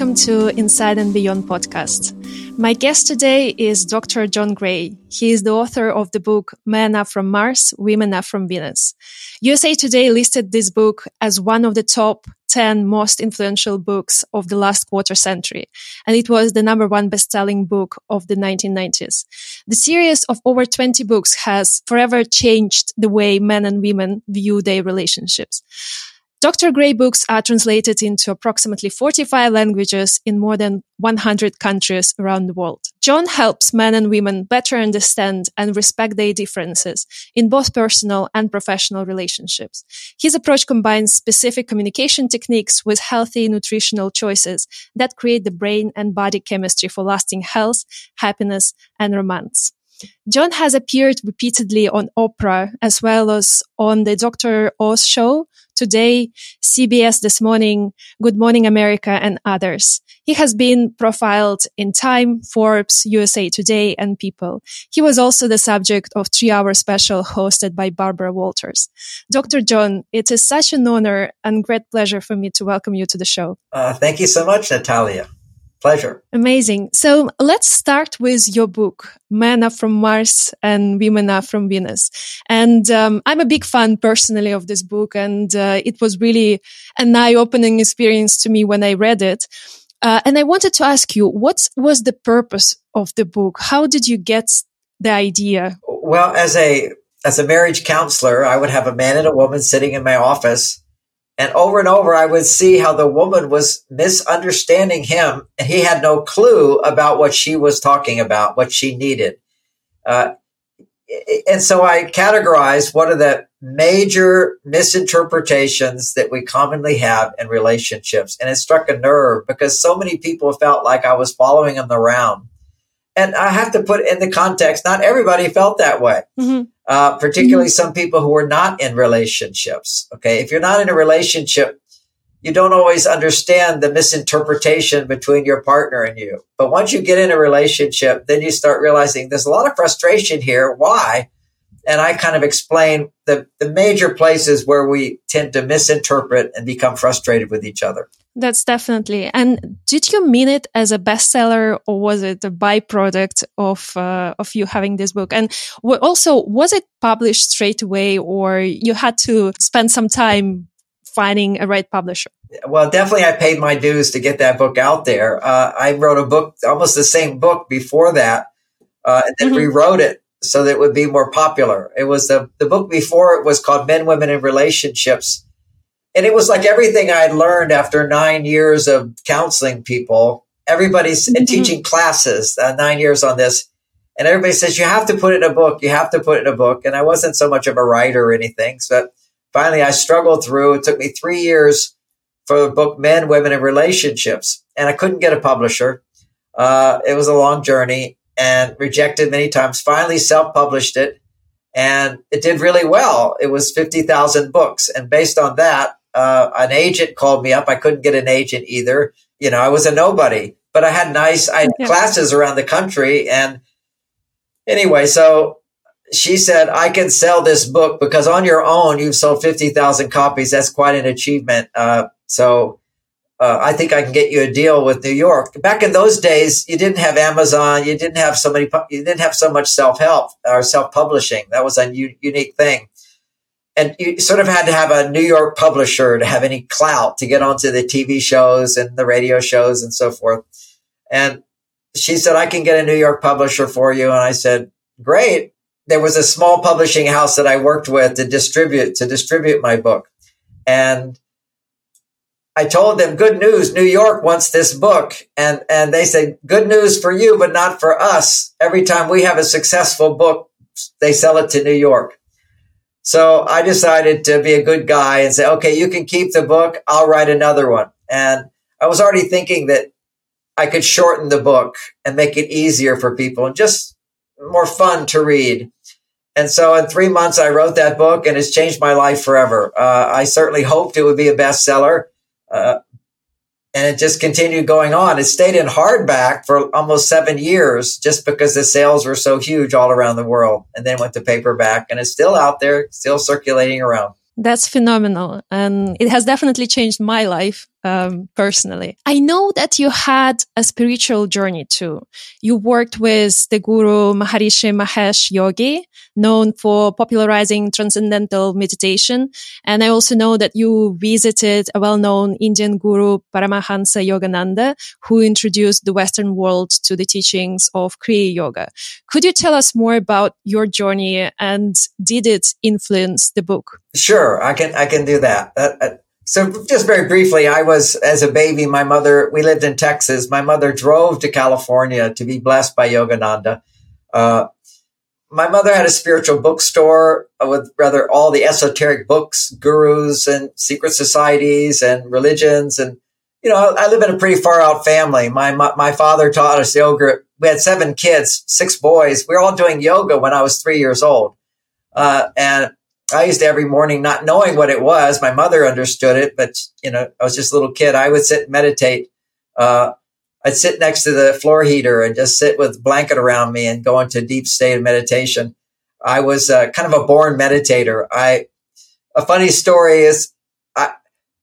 welcome to Inside and Beyond podcast. My guest today is Dr. John Gray. He is the author of the book Men Are From Mars, Women Are From Venus. USA Today listed this book as one of the top 10 most influential books of the last quarter century, and it was the number one best-selling book of the 1990s. The series of over 20 books has forever changed the way men and women view their relationships. Dr. Gray books are translated into approximately 45 languages in more than 100 countries around the world. John helps men and women better understand and respect their differences in both personal and professional relationships. His approach combines specific communication techniques with healthy nutritional choices that create the brain and body chemistry for lasting health, happiness, and romance. John has appeared repeatedly on Oprah as well as on the Dr. Oz show, Today, CBS This Morning, Good Morning America, and others. He has been profiled in Time, Forbes, USA Today, and People. He was also the subject of three hour special hosted by Barbara Walters. Dr. John, it is such an honor and great pleasure for me to welcome you to the show. Uh, thank you so much, Natalia. Pleasure. Amazing. So let's start with your book, Men Are from Mars and Women Are from Venus. And um, I'm a big fan personally of this book, and uh, it was really an eye opening experience to me when I read it. Uh, and I wanted to ask you, what was the purpose of the book? How did you get the idea? Well, as a as a marriage counselor, I would have a man and a woman sitting in my office and over and over, I would see how the woman was misunderstanding him, and he had no clue about what she was talking about, what she needed. Uh, and so I categorized what are the major misinterpretations that we commonly have in relationships. And it struck a nerve because so many people felt like I was following them around. And I have to put in the context, not everybody felt that way. Mm-hmm uh, particularly mm-hmm. some people who are not in relationships. Okay. If you're not in a relationship, you don't always understand the misinterpretation between your partner and you. But once you get in a relationship, then you start realizing there's a lot of frustration here. Why? And I kind of explain the, the major places where we tend to misinterpret and become frustrated with each other. That's definitely. And did you mean it as a bestseller, or was it a byproduct of uh, of you having this book? And also, was it published straight away, or you had to spend some time finding a right publisher? Well, definitely, I paid my dues to get that book out there. Uh, I wrote a book, almost the same book before that, uh, and then mm-hmm. rewrote it so that it would be more popular. It was the the book before it was called Men, Women, and Relationships and it was like everything I'd learned after nine years of counseling people. Everybody's mm-hmm. teaching classes, uh, nine years on this. And everybody says, you have to put it in a book. You have to put it in a book. And I wasn't so much of a writer or anything. So finally I struggled through. It took me three years for the book Men, Women, and Relationships. And I couldn't get a publisher. Uh, it was a long journey and rejected many times. Finally self published it and it did really well. It was 50,000 books. And based on that, uh, an agent called me up. I couldn't get an agent either. You know, I was a nobody, but I had nice I had yeah. classes around the country. And anyway, so she said, I can sell this book because on your own, you've sold 50,000 copies. That's quite an achievement. Uh, so uh, I think I can get you a deal with New York. Back in those days, you didn't have Amazon. You didn't have so many, you didn't have so much self help or self publishing. That was a u- unique thing and you sort of had to have a New York publisher to have any clout to get onto the TV shows and the radio shows and so forth. And she said, I can get a New York publisher for you. And I said, great. There was a small publishing house that I worked with to distribute, to distribute my book. And I told them, good news, New York wants this book. And, and they said, good news for you, but not for us. Every time we have a successful book, they sell it to New York. So I decided to be a good guy and say, okay, you can keep the book. I'll write another one. And I was already thinking that I could shorten the book and make it easier for people and just more fun to read. And so in three months, I wrote that book and it's changed my life forever. Uh, I certainly hoped it would be a bestseller. Uh, and it just continued going on. It stayed in hardback for almost seven years just because the sales were so huge all around the world and then went to paperback and it's still out there, still circulating around. That's phenomenal. And it has definitely changed my life um, personally. I know that you had a spiritual journey too. You worked with the guru Maharishi Mahesh Yogi, known for popularizing transcendental meditation. And I also know that you visited a well-known Indian guru Paramahansa Yogananda, who introduced the Western world to the teachings of Kriya Yoga. Could you tell us more about your journey and did it influence the book? Sure, I can I can do that. Uh, uh, so just very briefly, I was as a baby. My mother, we lived in Texas. My mother drove to California to be blessed by Yogananda. Uh, my mother had a spiritual bookstore with rather all the esoteric books, gurus and secret societies and religions. And, you know, I live in a pretty far out family. My, my, my father taught us yoga. We had seven kids, six boys. We were all doing yoga when I was three years old. Uh, and I used to every morning, not knowing what it was. My mother understood it, but you know, I was just a little kid. I would sit and meditate. Uh, I'd sit next to the floor heater and just sit with blanket around me and go into a deep state of meditation. I was uh, kind of a born meditator. I, a funny story is I,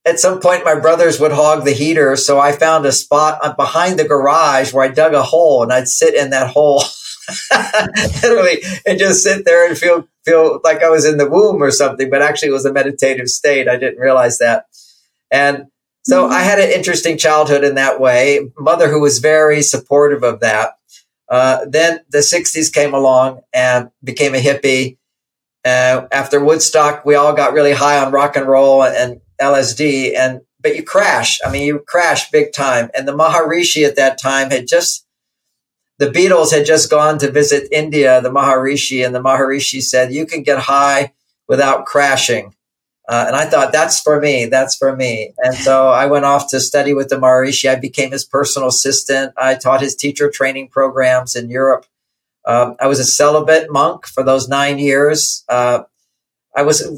at some point my brothers would hog the heater. So I found a spot behind the garage where I dug a hole and I'd sit in that hole. literally and just sit there and feel feel like I was in the womb or something, but actually it was a meditative state. I didn't realize that. And so mm-hmm. I had an interesting childhood in that way. Mother who was very supportive of that. Uh, then the 60s came along and became a hippie. Uh, after Woodstock, we all got really high on rock and roll and LSD. And but you crash. I mean, you crash big time. And the Maharishi at that time had just the Beatles had just gone to visit India, the Maharishi, and the Maharishi said, "You can get high without crashing." Uh, and I thought, that's for me. That's for me. And so I went off to study with the Maharishi. I became his personal assistant. I taught his teacher training programs in Europe. Um, I was a celibate monk for those nine years. Uh, I was a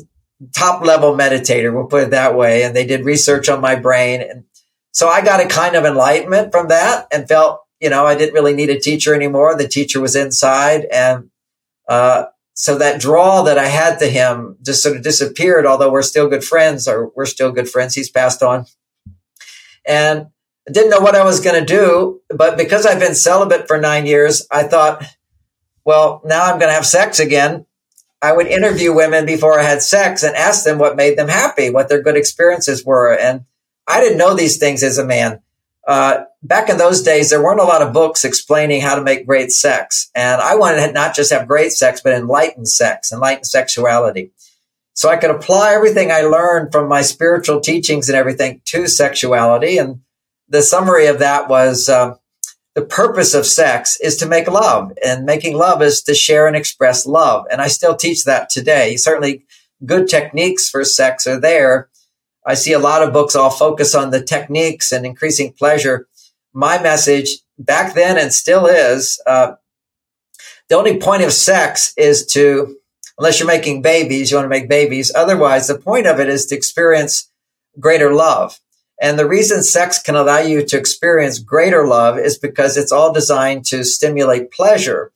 top level meditator, we'll put it that way. And they did research on my brain. And so I got a kind of enlightenment from that and felt, you know, I didn't really need a teacher anymore. The teacher was inside. And, uh, so that draw that I had to him just sort of disappeared, although we're still good friends or we're still good friends. He's passed on. And I didn't know what I was going to do. But because I've been celibate for nine years, I thought, well, now I'm going to have sex again. I would interview women before I had sex and ask them what made them happy, what their good experiences were. And I didn't know these things as a man. Uh, back in those days, there weren't a lot of books explaining how to make great sex. And I wanted to not just have great sex, but enlightened sex, enlightened sexuality. So I could apply everything I learned from my spiritual teachings and everything to sexuality. And the summary of that was uh, the purpose of sex is to make love, and making love is to share and express love. And I still teach that today. Certainly, good techniques for sex are there I see a lot of books all focus on the techniques and increasing pleasure. My message back then and still is uh, the only point of sex is to, unless you're making babies, you want to make babies. Otherwise, the point of it is to experience greater love. And the reason sex can allow you to experience greater love is because it's all designed to stimulate pleasure.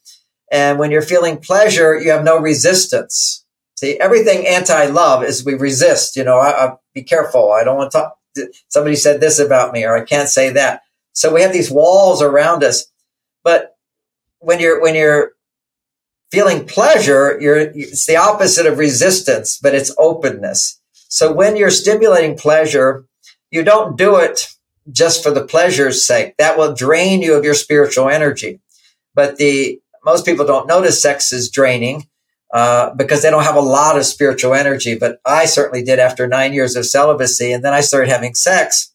And when you're feeling pleasure, you have no resistance. See, everything anti-love is we resist. You know, I, I, be careful. I don't want to talk. Somebody said this about me, or I can't say that. So we have these walls around us. But when you're when you're feeling pleasure, you're it's the opposite of resistance, but it's openness. So when you're stimulating pleasure, you don't do it just for the pleasure's sake. That will drain you of your spiritual energy. But the most people don't notice sex is draining uh, because they don't have a lot of spiritual energy. But I certainly did after nine years of celibacy. And then I started having sex.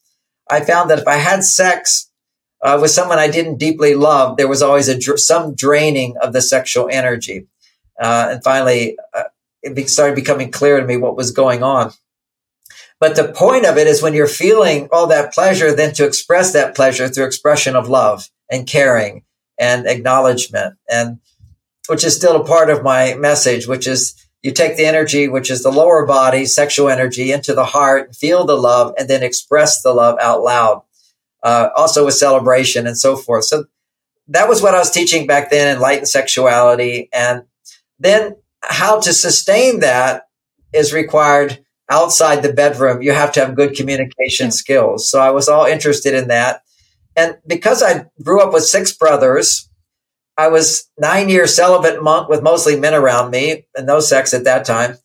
I found that if I had sex uh, with someone I didn't deeply love, there was always a dr- some draining of the sexual energy. Uh, and finally, uh, it started becoming clear to me what was going on. But the point of it is when you're feeling all that pleasure, then to express that pleasure through expression of love and caring and acknowledgement. And which is still a part of my message, which is you take the energy, which is the lower body, sexual energy, into the heart, feel the love, and then express the love out loud. Uh, also with celebration and so forth. So that was what I was teaching back then, enlightened sexuality. And then how to sustain that is required outside the bedroom, you have to have good communication skills. So I was all interested in that. And because I grew up with six brothers, I was nine years celibate monk with mostly men around me and no sex at that time,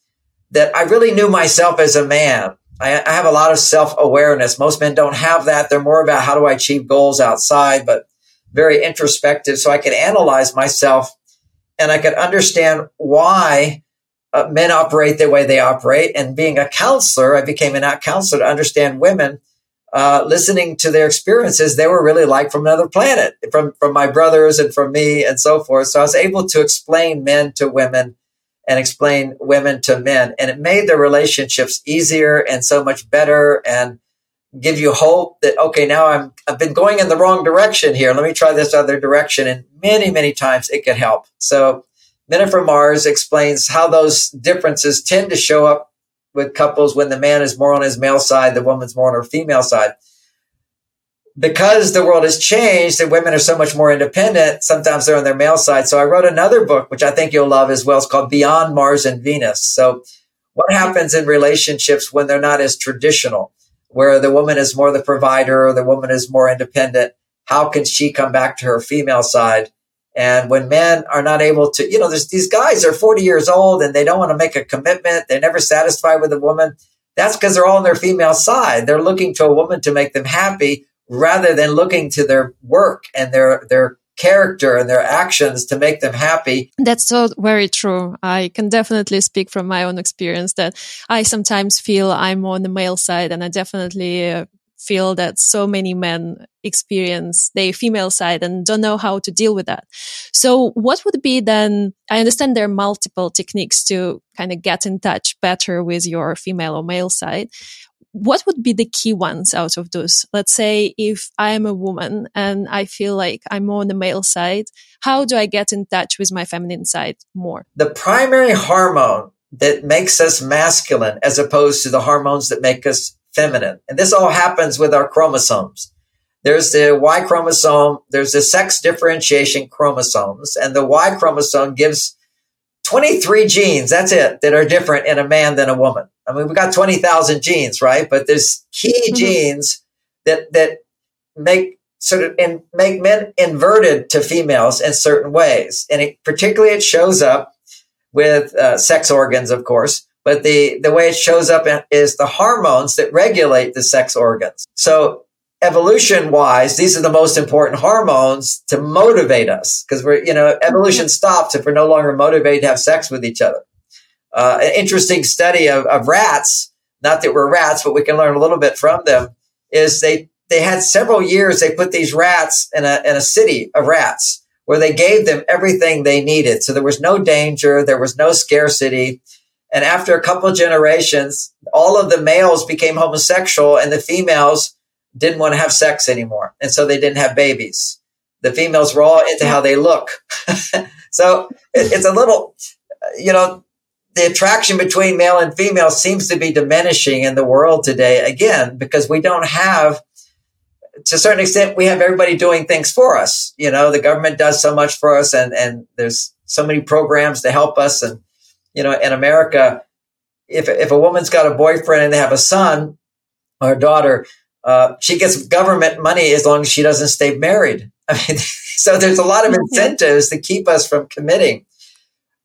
that I really knew myself as a man. I, I have a lot of self awareness. Most men don't have that. They're more about how do I achieve goals outside, but very introspective. So I could analyze myself and I could understand why uh, men operate the way they operate. And being a counselor, I became an counselor to understand women. Uh, listening to their experiences, they were really like from another planet, from from my brothers and from me and so forth. So I was able to explain men to women and explain women to men, and it made the relationships easier and so much better, and give you hope that okay, now I'm I've been going in the wrong direction here. Let me try this other direction, and many many times it could help. So Men from Mars explains how those differences tend to show up with couples when the man is more on his male side, the woman's more on her female side. Because the world has changed and women are so much more independent, sometimes they're on their male side. So I wrote another book, which I think you'll love as well. It's called Beyond Mars and Venus. So what happens in relationships when they're not as traditional, where the woman is more the provider or the woman is more independent? How can she come back to her female side? And when men are not able to, you know, there's these guys are 40 years old and they don't want to make a commitment. They're never satisfied with a woman. That's because they're all on their female side. They're looking to a woman to make them happy rather than looking to their work and their, their character and their actions to make them happy. That's so very true. I can definitely speak from my own experience that I sometimes feel I'm on the male side and I definitely uh, feel that so many men experience their female side and don't know how to deal with that. So what would be then, I understand there are multiple techniques to kind of get in touch better with your female or male side. What would be the key ones out of those? Let's say if I am a woman and I feel like I'm more on the male side, how do I get in touch with my feminine side more? The primary hormone that makes us masculine as opposed to the hormones that make us feminine. And this all happens with our chromosomes. There's the Y chromosome, there's the sex differentiation chromosomes, and the Y chromosome gives 23 genes, that's it, that are different in a man than a woman. I mean, we've got 20,000 genes, right? But there's key mm-hmm. genes that, that make sort of in, make men inverted to females in certain ways. And it, particularly it shows up with uh, sex organs, of course, but the, the way it shows up is the hormones that regulate the sex organs. So evolution wise, these are the most important hormones to motivate us because we're, you know, evolution stops if we're no longer motivated to have sex with each other. Uh, an interesting study of, of rats, not that we're rats, but we can learn a little bit from them, is they, they had several years, they put these rats in a, in a city of rats where they gave them everything they needed. So there was no danger. There was no scarcity. And after a couple of generations, all of the males became homosexual and the females didn't want to have sex anymore. And so they didn't have babies. The females were all into how they look. so it, it's a little, you know, the attraction between male and female seems to be diminishing in the world today again, because we don't have, to a certain extent, we have everybody doing things for us. You know, the government does so much for us and, and there's so many programs to help us. And you know, in America, if, if a woman's got a boyfriend and they have a son or a daughter, uh, she gets government money as long as she doesn't stay married. I mean, so there's a lot of incentives to keep us from committing.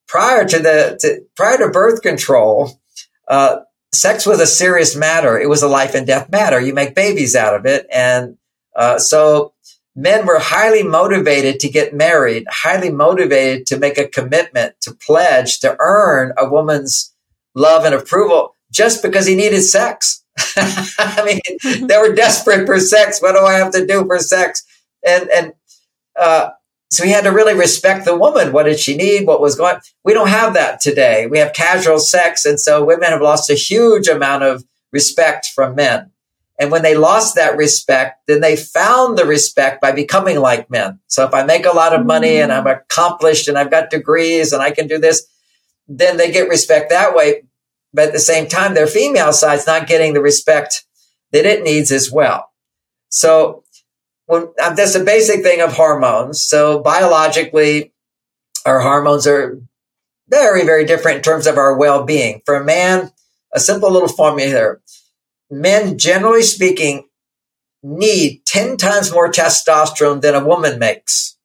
Prior to the to, prior to birth control, uh, sex was a serious matter. It was a life and death matter. You make babies out of it, and uh, so men were highly motivated to get married, highly motivated to make a commitment, to pledge, to earn a woman's love and approval just because he needed sex. I mean, they were desperate for sex. What do I have to do for sex? And, and, uh, so he had to really respect the woman. What did she need? What was going? We don't have that today. We have casual sex. And so women have lost a huge amount of respect from men. And when they lost that respect, then they found the respect by becoming like men. So if I make a lot of money and I'm mm. accomplished and I've got degrees and I can do this, then they get respect that way. But at the same time, their female side's not getting the respect that it needs as well. So when um, that's a basic thing of hormones. So biologically, our hormones are very, very different in terms of our well-being. For a man, a simple little formula here. Men, generally speaking, need 10 times more testosterone than a woman makes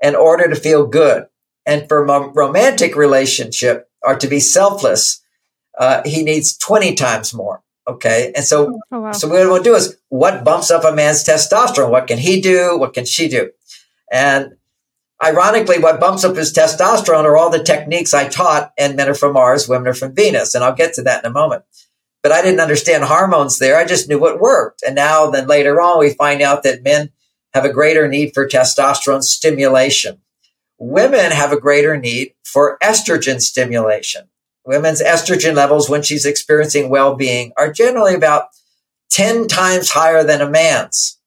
in order to feel good. And for a romantic relationship or to be selfless, uh, he needs 20 times more. Okay. And so, oh, wow. so what we'll do is what bumps up a man's testosterone? What can he do? What can she do? And ironically, what bumps up his testosterone are all the techniques I taught and men are from Mars, women are from Venus. And I'll get to that in a moment. But I didn't understand hormones there. I just knew what worked. And now then later on, we find out that men have a greater need for testosterone stimulation. Women have a greater need for estrogen stimulation. Women's estrogen levels when she's experiencing well-being are generally about 10 times higher than a man's.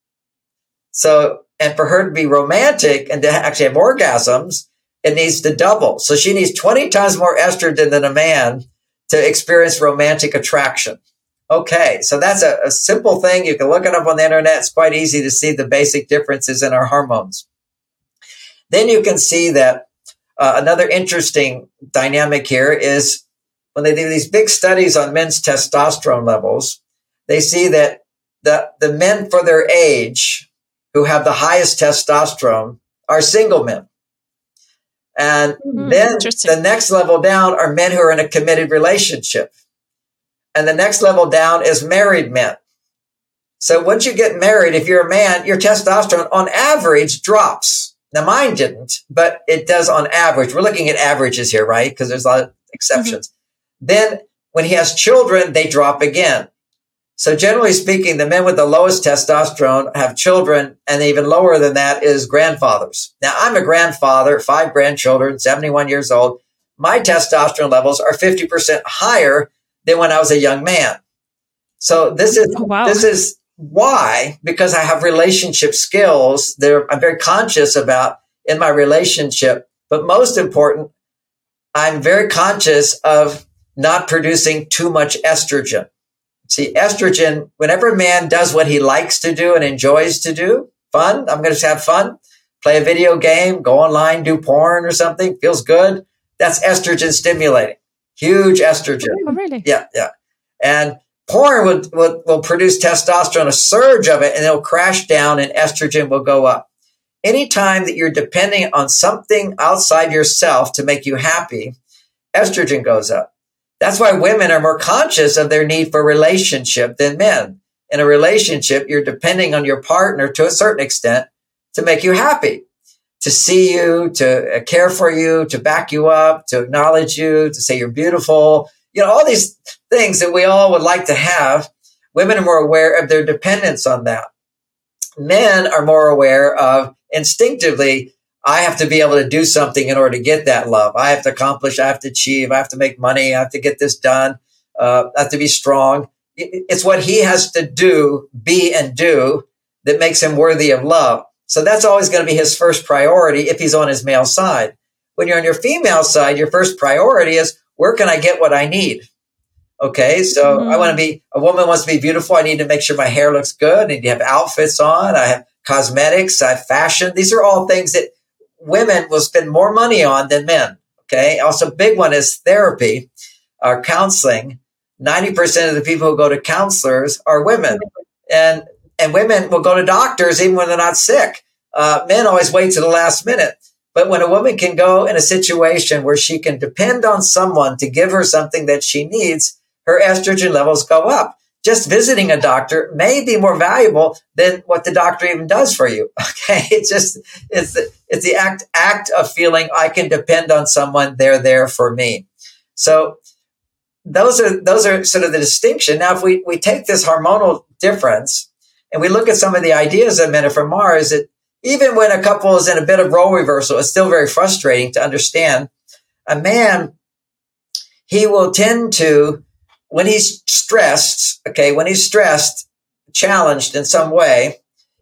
So, and for her to be romantic and to actually have orgasms, it needs to double. So she needs 20 times more estrogen than a man to experience romantic attraction. Okay, so that's a, a, simple thing. You can look it up on the internet. It's quite easy to see the basic differences in our hormones. Then you can see that uh, another interesting dynamic here is when they do these big studies on men's testosterone levels, they see that the, the men for their age who have the highest testosterone are single men. And mm-hmm. then the next level down are men who are in a committed relationship. And the next level down is married men. So once you get married, if you're a man, your testosterone on average drops. Now mine didn't, but it does on average. We're looking at averages here, right? Because there's a lot of exceptions. Mm-hmm. Then when he has children, they drop again. So generally speaking, the men with the lowest testosterone have children and even lower than that is grandfathers. Now I'm a grandfather, five grandchildren, 71 years old. My testosterone levels are 50% higher than when I was a young man. So this is, oh, wow. this is why, because I have relationship skills that I'm very conscious about in my relationship. But most important, I'm very conscious of not producing too much estrogen. See, estrogen, whenever a man does what he likes to do and enjoys to do, fun, I'm going to have fun, play a video game, go online, do porn or something, feels good. That's estrogen stimulating. Huge estrogen. Oh, really? Yeah, yeah. And porn will, will, will produce testosterone, a surge of it, and it'll crash down and estrogen will go up. Anytime that you're depending on something outside yourself to make you happy, estrogen goes up. That's why women are more conscious of their need for relationship than men. In a relationship, you're depending on your partner to a certain extent to make you happy to see you, to uh, care for you, to back you up, to acknowledge you, to say you're beautiful. You know, all these things that we all would like to have. Women are more aware of their dependence on that. Men are more aware of instinctively, I have to be able to do something in order to get that love. I have to accomplish, I have to achieve, I have to make money, I have to get this done, uh, I have to be strong. It's what he has to do, be and do that makes him worthy of love. So that's always going to be his first priority if he's on his male side. When you're on your female side, your first priority is where can I get what I need? Okay. So mm-hmm. I want to be, a woman wants to be beautiful. I need to make sure my hair looks good. I need to have outfits on. I have cosmetics. I have fashion. These are all things that women will spend more money on than men. Okay. Also, big one is therapy or counseling. 90% of the people who go to counselors are women. And and women will go to doctors even when they're not sick. Uh, men always wait to the last minute. But when a woman can go in a situation where she can depend on someone to give her something that she needs, her estrogen levels go up. Just visiting a doctor may be more valuable than what the doctor even does for you. Okay. It's just, it's the, it's the act, act of feeling I can depend on someone. They're there for me. So those are, those are sort of the distinction. Now, if we, we take this hormonal difference and we look at some of the ideas of Men Are From Mars, that even when a couple is in a bit of role reversal, it's still very frustrating to understand. A man, he will tend to, when he's stressed, okay, when he's stressed, challenged in some way,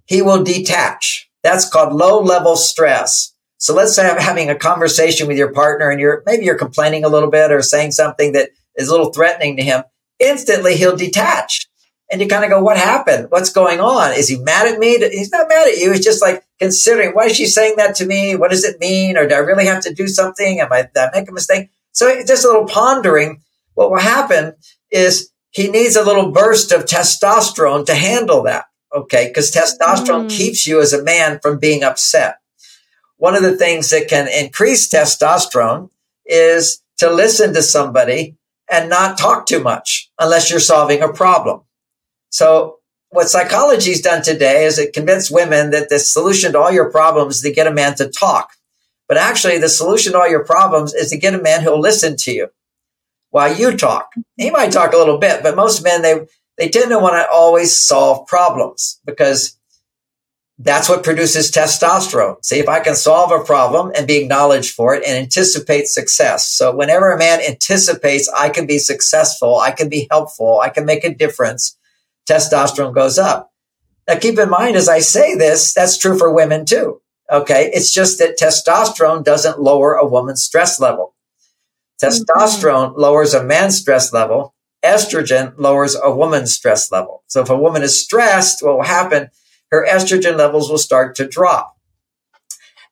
he will detach. That's called low level stress. So let's say I'm having a conversation with your partner and you're, maybe you're complaining a little bit or saying something that is a little threatening to him. Instantly he'll detach and you kind of go, what happened? What's going on? Is he mad at me? He's not mad at you. He's just like considering, why is she saying that to me? What does it mean? Or do I really have to do something? Am I, did I make a mistake? So just a little pondering. What will happen is he needs a little burst of testosterone to handle that. Okay. Because testosterone mm. keeps you as a man from being upset. One of the things that can increase testosterone is to listen to somebody and not talk too much unless you're solving a problem. So what psychology's done today is it convinced women that the solution to all your problems is to get a man to talk. But actually the solution to all your problems is to get a man who'll listen to you while you talk. He might talk a little bit, but most men, they, they tend to want to always solve problems because that's what produces testosterone. See, if I can solve a problem and be acknowledged for it and anticipate success. So whenever a man anticipates I can be successful, I can be helpful, I can make a difference, testosterone goes up. Now keep in mind, as I say this, that's true for women too. Okay. It's just that testosterone doesn't lower a woman's stress level. Testosterone mm-hmm. lowers a man's stress level. Estrogen lowers a woman's stress level. So if a woman is stressed, what will happen? Her estrogen levels will start to drop.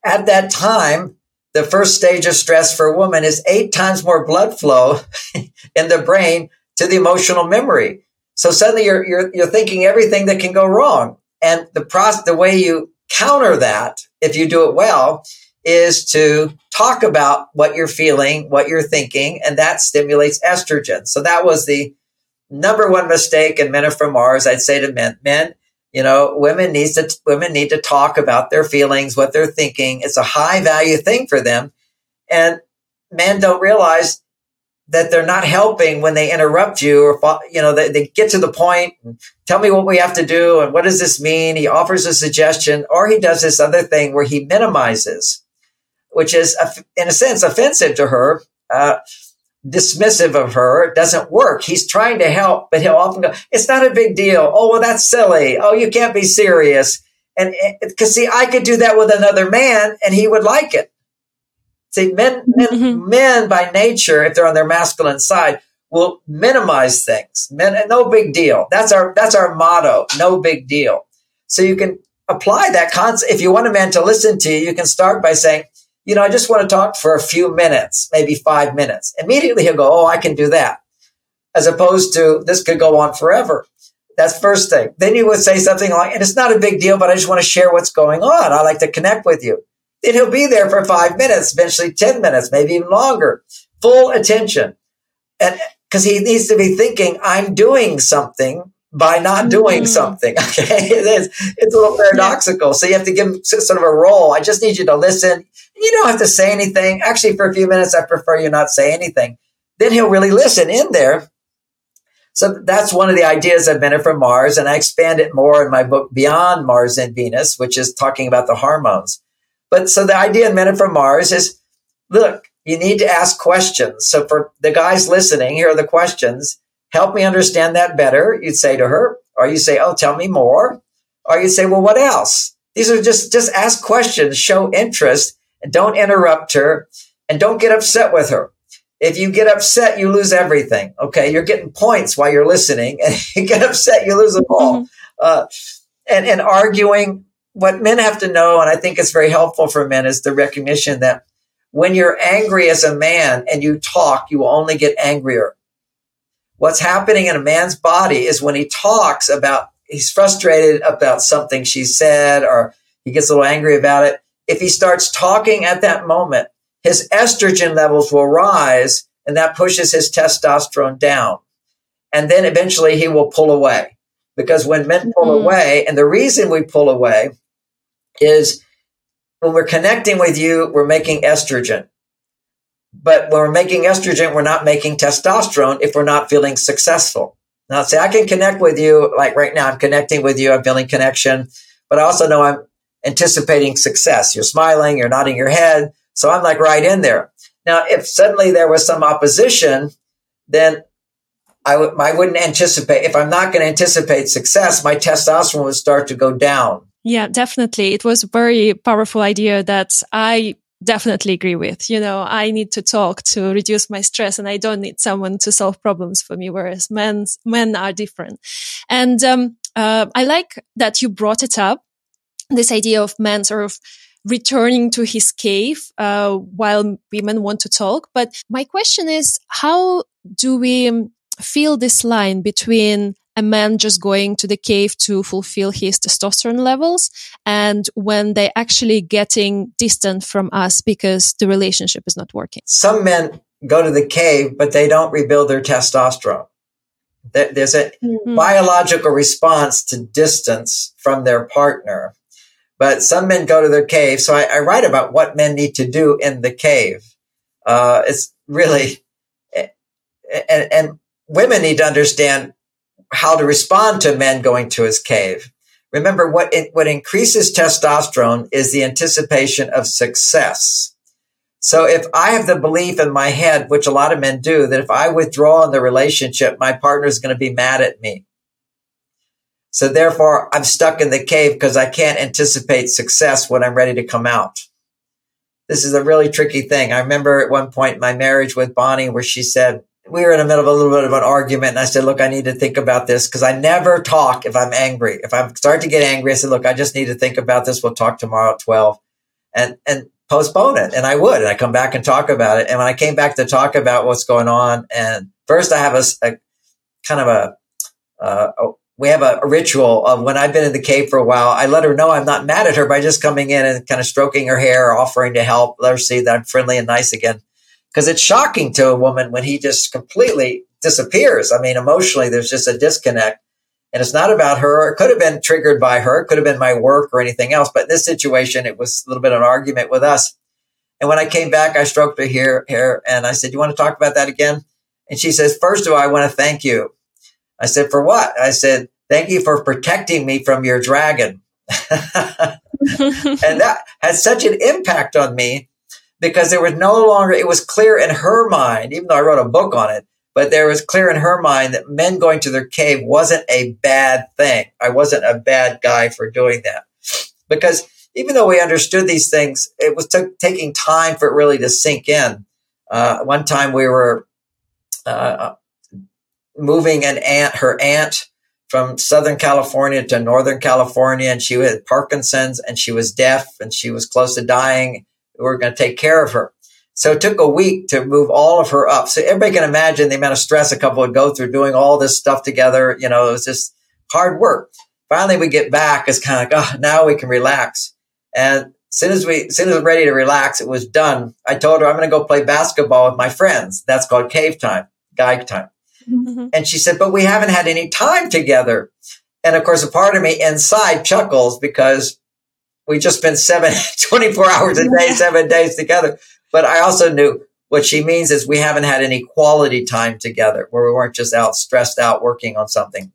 At that time, the first stage of stress for a woman is eight times more blood flow in the brain to the emotional memory. So suddenly you're, you're, you're thinking everything that can go wrong. And the process, the way you counter that, if you do it well, is to talk about what you're feeling, what you're thinking, and that stimulates estrogen. So that was the number one mistake in Men Are From Mars. I'd say to men, men, you know, women needs to, women need to talk about their feelings, what they're thinking. It's a high value thing for them. And men don't realize that they're not helping when they interrupt you or, you know, they, they get to the point and tell me what we have to do and what does this mean? He offers a suggestion or he does this other thing where he minimizes which is, in a sense, offensive to her, uh, dismissive of her. It doesn't work. He's trying to help, but he'll often go, it's not a big deal. Oh, well, that's silly. Oh, you can't be serious. And because see, I could do that with another man and he would like it. See, men, men, mm-hmm. men by nature, if they're on their masculine side, will minimize things. Men, no big deal. That's our, that's our motto. No big deal. So you can apply that concept. If you want a man to listen to you, you can start by saying, you know, I just want to talk for a few minutes, maybe five minutes. Immediately he'll go, Oh, I can do that. As opposed to this could go on forever. That's first thing. Then you would say something like, and it's not a big deal, but I just want to share what's going on. I like to connect with you. Then he'll be there for five minutes, eventually 10 minutes, maybe even longer, full attention. And because he needs to be thinking, I'm doing something by not doing mm-hmm. something. Okay. It is, it's a little paradoxical. So you have to give him sort of a role. I just need you to listen. You don't have to say anything. Actually, for a few minutes, I prefer you not say anything. Then he'll really listen in there. So that's one of the ideas of Men Are From Mars. And I expand it more in my book, Beyond Mars and Venus, which is talking about the hormones. But so the idea in Men From Mars is, look, you need to ask questions. So for the guys listening, here are the questions help me understand that better. You'd say to her, or you say, oh, tell me more. Or you'd say, well, what else? These are just, just ask questions, show interest and don't interrupt her and don't get upset with her. If you get upset, you lose everything. Okay. You're getting points while you're listening and you get upset, you lose them all. Mm-hmm. Uh, and, and arguing what men have to know. And I think it's very helpful for men is the recognition that when you're angry as a man and you talk, you will only get angrier what's happening in a man's body is when he talks about, he's frustrated about something she said or he gets a little angry about it. If he starts talking at that moment, his estrogen levels will rise and that pushes his testosterone down. And then eventually he will pull away because when men pull mm-hmm. away, and the reason we pull away is when we're connecting with you, we're making estrogen. But when we're making estrogen, we're not making testosterone if we're not feeling successful. Now, say I can connect with you, like right now, I'm connecting with you, I'm feeling connection, but I also know I'm anticipating success. You're smiling, you're nodding your head. So I'm like right in there. Now, if suddenly there was some opposition, then I w- I wouldn't anticipate, if I'm not going to anticipate success, my testosterone would start to go down. Yeah, definitely. It was a very powerful idea that I definitely agree with. You know, I need to talk to reduce my stress and I don't need someone to solve problems for me, whereas men, men are different. And, um, uh, I like that you brought it up, this idea of men sort of returning to his cave, uh, while women want to talk. But my question is, how do we, feel this line between a man just going to the cave to fulfill his testosterone levels and when they actually getting distant from us because the relationship is not working. Some men go to the cave, but they don't rebuild their testosterone. There's a mm-hmm. biological response to distance from their partner. But some men go to their cave. So I, I write about what men need to do in the cave. Uh, it's really, and, and women need to understand how to respond to men going to his cave. Remember, what it, what increases testosterone is the anticipation of success. So if I have the belief in my head, which a lot of men do, that if I withdraw in the relationship, my partner is going to be mad at me. So therefore, I'm stuck in the cave because I can't anticipate success when I'm ready to come out. This is a really tricky thing. I remember at one point my marriage with Bonnie where she said, we were in the middle of a little bit of an argument and I said, look, I need to think about this because I never talk if I'm angry. If I start to get angry, I said, look, I just need to think about this. We'll talk tomorrow at 12 and, and postpone it. And I would, and I come back and talk about it. And when I came back to talk about what's going on, and first I have a, a kind of a, uh, a we have a, a, ritual of when I've been in the cave for a while, I let her know I'm not mad at her by just coming in and kind of stroking her hair, offering to help, let her see that I'm friendly and nice again. Because it's shocking to a woman when he just completely disappears. I mean, emotionally, there's just a disconnect. And it's not about her. It could have been triggered by her. It could have been my work or anything else. But in this situation, it was a little bit of an argument with us. And when I came back, I stroked her hair, hair and I said, you want to talk about that again? And she says, first of all, I want to thank you. I said, for what? I said, thank you for protecting me from your dragon. and that had such an impact on me because there was no longer, it was clear in her mind, even though I wrote a book on it, but there was clear in her mind that men going to their cave wasn't a bad thing. I wasn't a bad guy for doing that because even though we understood these things, it was t- taking time for it really to sink in. Uh, one time we were uh, moving an aunt, her aunt, from Southern California to Northern California, and she had Parkinson's and she was deaf and she was close to dying. We were going to take care of her. So it took a week to move all of her up. So everybody can imagine the amount of stress a couple would go through doing all this stuff together. You know, it was just hard work. Finally, we get back. It's kind of like, oh, now we can relax. And as soon as we, as soon as we're ready to relax, it was done. I told her I'm going to go play basketball with my friends. That's called cave time, guy time. Mm-hmm. And she said, but we haven't had any time together. And of course, a part of me inside chuckles because we just spent seven, 24 hours a day, seven days together. But I also knew what she means is we haven't had any quality time together where we weren't just out stressed out working on something.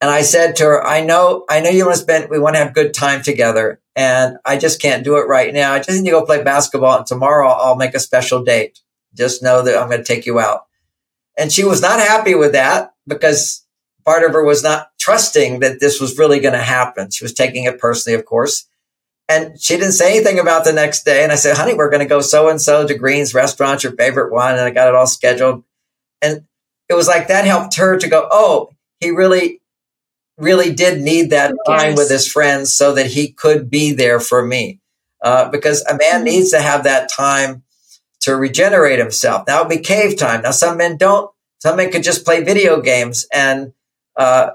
And I said to her, I know, I know you want to spend, we want to have good time together and I just can't do it right now. I just need to go play basketball and tomorrow I'll make a special date. Just know that I'm going to take you out. And she was not happy with that because part of her was not trusting that this was really going to happen. She was taking it personally, of course. And she didn't say anything about the next day. And I said, honey, we're going to go so and so to Green's restaurant, your favorite one. And I got it all scheduled. And it was like that helped her to go, oh, he really really did need that time with his friends so that he could be there for me. Uh, because a man mm-hmm. needs to have that time to regenerate himself. That would be cave time. Now, some men don't. Some men could just play video games, and uh,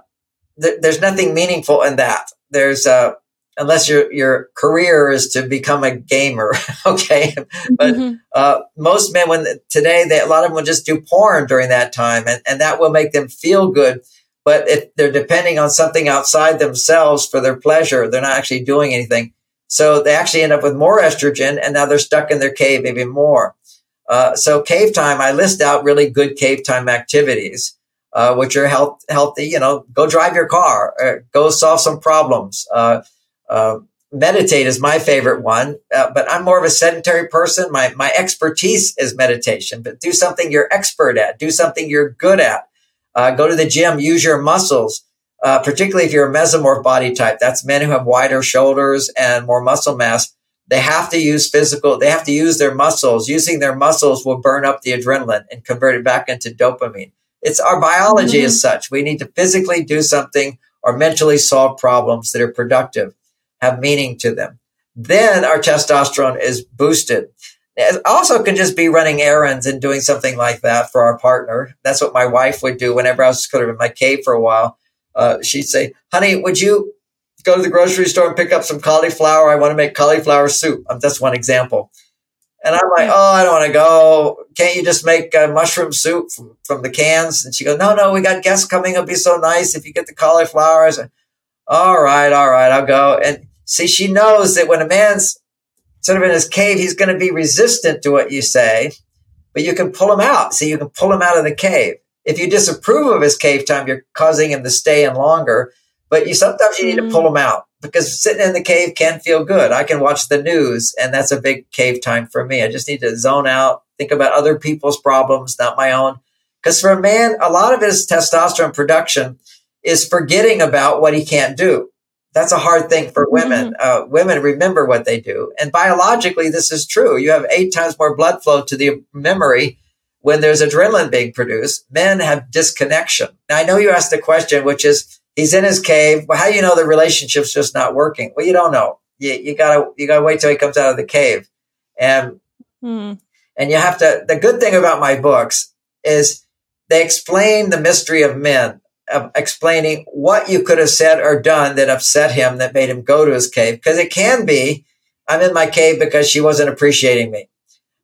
th- there's nothing meaningful in that. There's uh, unless your your career is to become a gamer, okay. But mm-hmm. uh, most men, when today, they, a lot of them will just do porn during that time, and, and that will make them feel good but if they're depending on something outside themselves for their pleasure, they're not actually doing anything. So they actually end up with more estrogen and now they're stuck in their cave even more. Uh, so cave time, I list out really good cave time activities, uh, which are health, healthy, you know, go drive your car, uh, go solve some problems. Uh, uh, meditate is my favorite one, uh, but I'm more of a sedentary person. My, my expertise is meditation, but do something you're expert at, do something you're good at. Uh, go to the gym, use your muscles, uh, particularly if you're a mesomorph body type. That's men who have wider shoulders and more muscle mass. They have to use physical, they have to use their muscles. Using their muscles will burn up the adrenaline and convert it back into dopamine. It's our biology mm-hmm. as such. We need to physically do something or mentally solve problems that are productive, have meaning to them. Then our testosterone is boosted. It also can just be running errands and doing something like that for our partner. That's what my wife would do whenever I was kind of in my cave for a while. Uh, she'd say, honey, would you go to the grocery store and pick up some cauliflower? I want to make cauliflower soup. Um, that's one example. And I'm like, oh, I don't want to go. Can't you just make uh, mushroom soup from, from the cans? And she goes, no, no, we got guests coming. It'll be so nice if you get the cauliflowers. All right, all right, I'll go. And see, she knows that when a man's sort of in his cave, he's going to be resistant to what you say, but you can pull him out. See, you can pull him out of the cave. If you disapprove of his cave time, you're causing him to stay in longer. But you sometimes you need to pull him out because sitting in the cave can feel good. I can watch the news, and that's a big cave time for me. I just need to zone out, think about other people's problems, not my own. Because for a man, a lot of his testosterone production is forgetting about what he can't do. That's a hard thing for women. Mm-hmm. Uh, women remember what they do. And biologically, this is true. You have eight times more blood flow to the memory when there's adrenaline being produced. Men have disconnection. Now, I know you asked a question, which is he's in his cave. Well, how do you know the relationship's just not working? Well, you don't know. You, you gotta, you gotta wait till he comes out of the cave. And, mm. and you have to, the good thing about my books is they explain the mystery of men of explaining what you could have said or done that upset him that made him go to his cave. Because it can be, I'm in my cave because she wasn't appreciating me.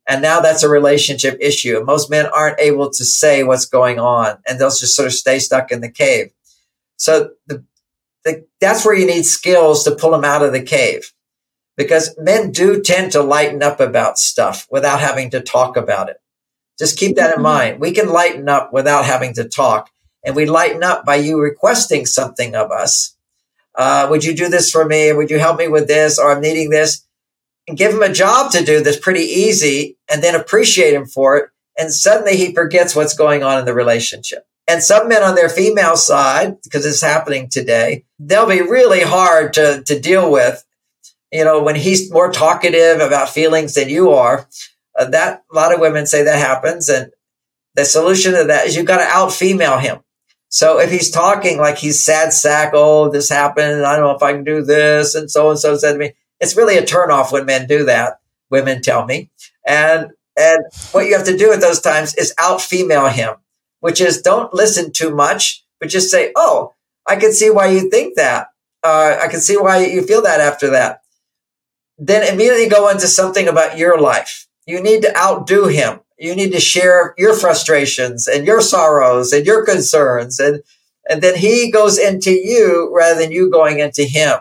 And now that's a relationship issue. Most men aren't able to say what's going on and they'll just sort of stay stuck in the cave. So the, the, that's where you need skills to pull them out of the cave because men do tend to lighten up about stuff without having to talk about it. Just keep that in mm-hmm. mind. We can lighten up without having to talk and we lighten up by you requesting something of us. Uh, would you do this for me? Would you help me with this? Or I'm needing this. And give him a job to do that's pretty easy and then appreciate him for it. And suddenly he forgets what's going on in the relationship. And some men on their female side, because it's happening today, they'll be really hard to, to deal with. You know, when he's more talkative about feelings than you are, uh, that a lot of women say that happens. And the solution to that is you've got to out female him. So if he's talking like he's sad sack, oh, this happened, I don't know if I can do this, and so and so said to me, it's really a turnoff when men do that. Women tell me, and and what you have to do at those times is out female him, which is don't listen too much, but just say, oh, I can see why you think that. Uh, I can see why you feel that after that. Then immediately go into something about your life. You need to outdo him you need to share your frustrations and your sorrows and your concerns and and then he goes into you rather than you going into him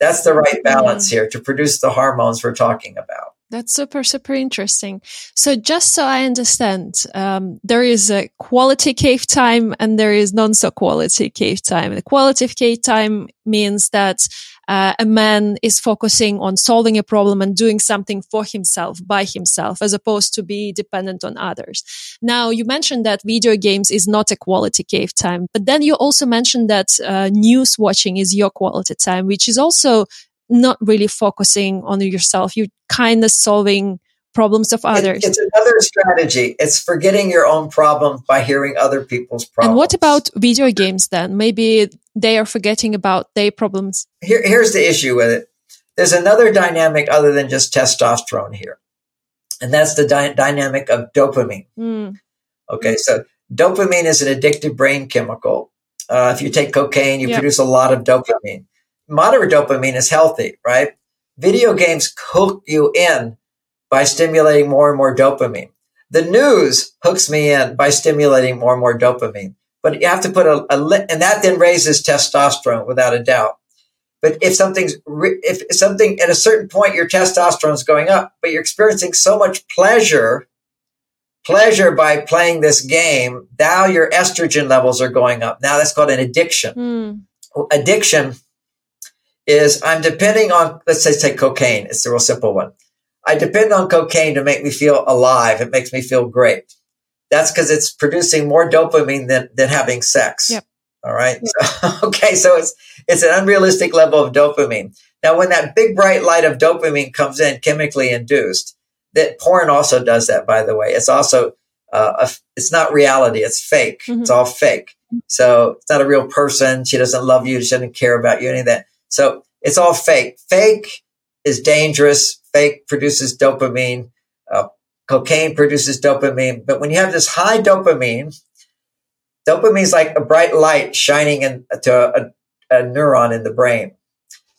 that's the right balance here to produce the hormones we're talking about that's super, super interesting. So, just so I understand, um, there is a quality cave time and there is non so quality cave time. The quality of cave time means that uh, a man is focusing on solving a problem and doing something for himself by himself as opposed to be dependent on others. Now, you mentioned that video games is not a quality cave time, but then you also mentioned that uh, news watching is your quality time, which is also not really focusing on yourself. You're kind of solving problems of others. It's another strategy. It's forgetting your own problems by hearing other people's problems. And what about video games then? Maybe they are forgetting about their problems. Here, here's the issue with it. There's another dynamic other than just testosterone here. And that's the dy- dynamic of dopamine. Mm. Okay. So dopamine is an addictive brain chemical. Uh, if you take cocaine, you yep. produce a lot of dopamine. Moderate dopamine is healthy, right? Video games hook you in by stimulating more and more dopamine. The news hooks me in by stimulating more and more dopamine. But you have to put a, a li- and that then raises testosterone without a doubt. But if something's, re- if something at a certain point, your testosterone is going up, but you're experiencing so much pleasure, pleasure by playing this game, now your estrogen levels are going up. Now that's called an addiction. Mm. Addiction is I'm depending on, let's say, take cocaine. It's a real simple one. I depend on cocaine to make me feel alive. It makes me feel great. That's because it's producing more dopamine than, than having sex. Yep. All right. Yep. So, okay. So it's, it's an unrealistic level of dopamine. Now, when that big bright light of dopamine comes in chemically induced, that porn also does that, by the way. It's also, uh, a, it's not reality. It's fake. Mm-hmm. It's all fake. So it's not a real person. She doesn't love you. She doesn't care about you, any of that. So it's all fake. Fake is dangerous fake produces dopamine. Uh, cocaine produces dopamine. But when you have this high dopamine, dopamine is like a bright light shining into a, a neuron in the brain.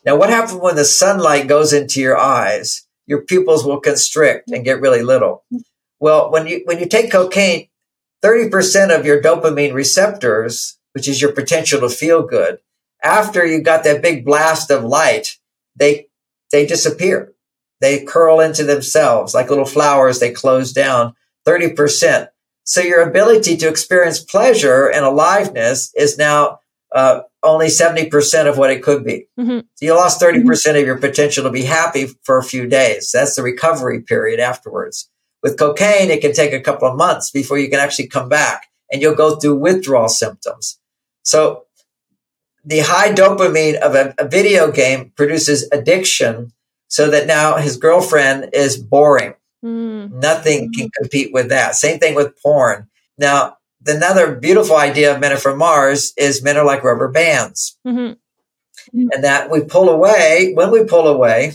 Now, what happens when the sunlight goes into your eyes? Your pupils will constrict and get really little. Well, when you when you take cocaine, 30% of your dopamine receptors, which is your potential to feel good, after you got that big blast of light, they they disappear. They curl into themselves like little flowers, they close down 30%. So your ability to experience pleasure and aliveness is now uh, only 70% of what it could be. Mm-hmm. So you lost 30% mm-hmm. percent of your potential to be happy for a few days. That's the recovery period afterwards. With cocaine, it can take a couple of months before you can actually come back and you'll go through withdrawal symptoms. So the high dopamine of a, a video game produces addiction so that now his girlfriend is boring. Mm. Nothing can compete with that. Same thing with porn. Now, another beautiful idea of men from Mars is men are like rubber bands. Mm-hmm. And that we pull away, when we pull away,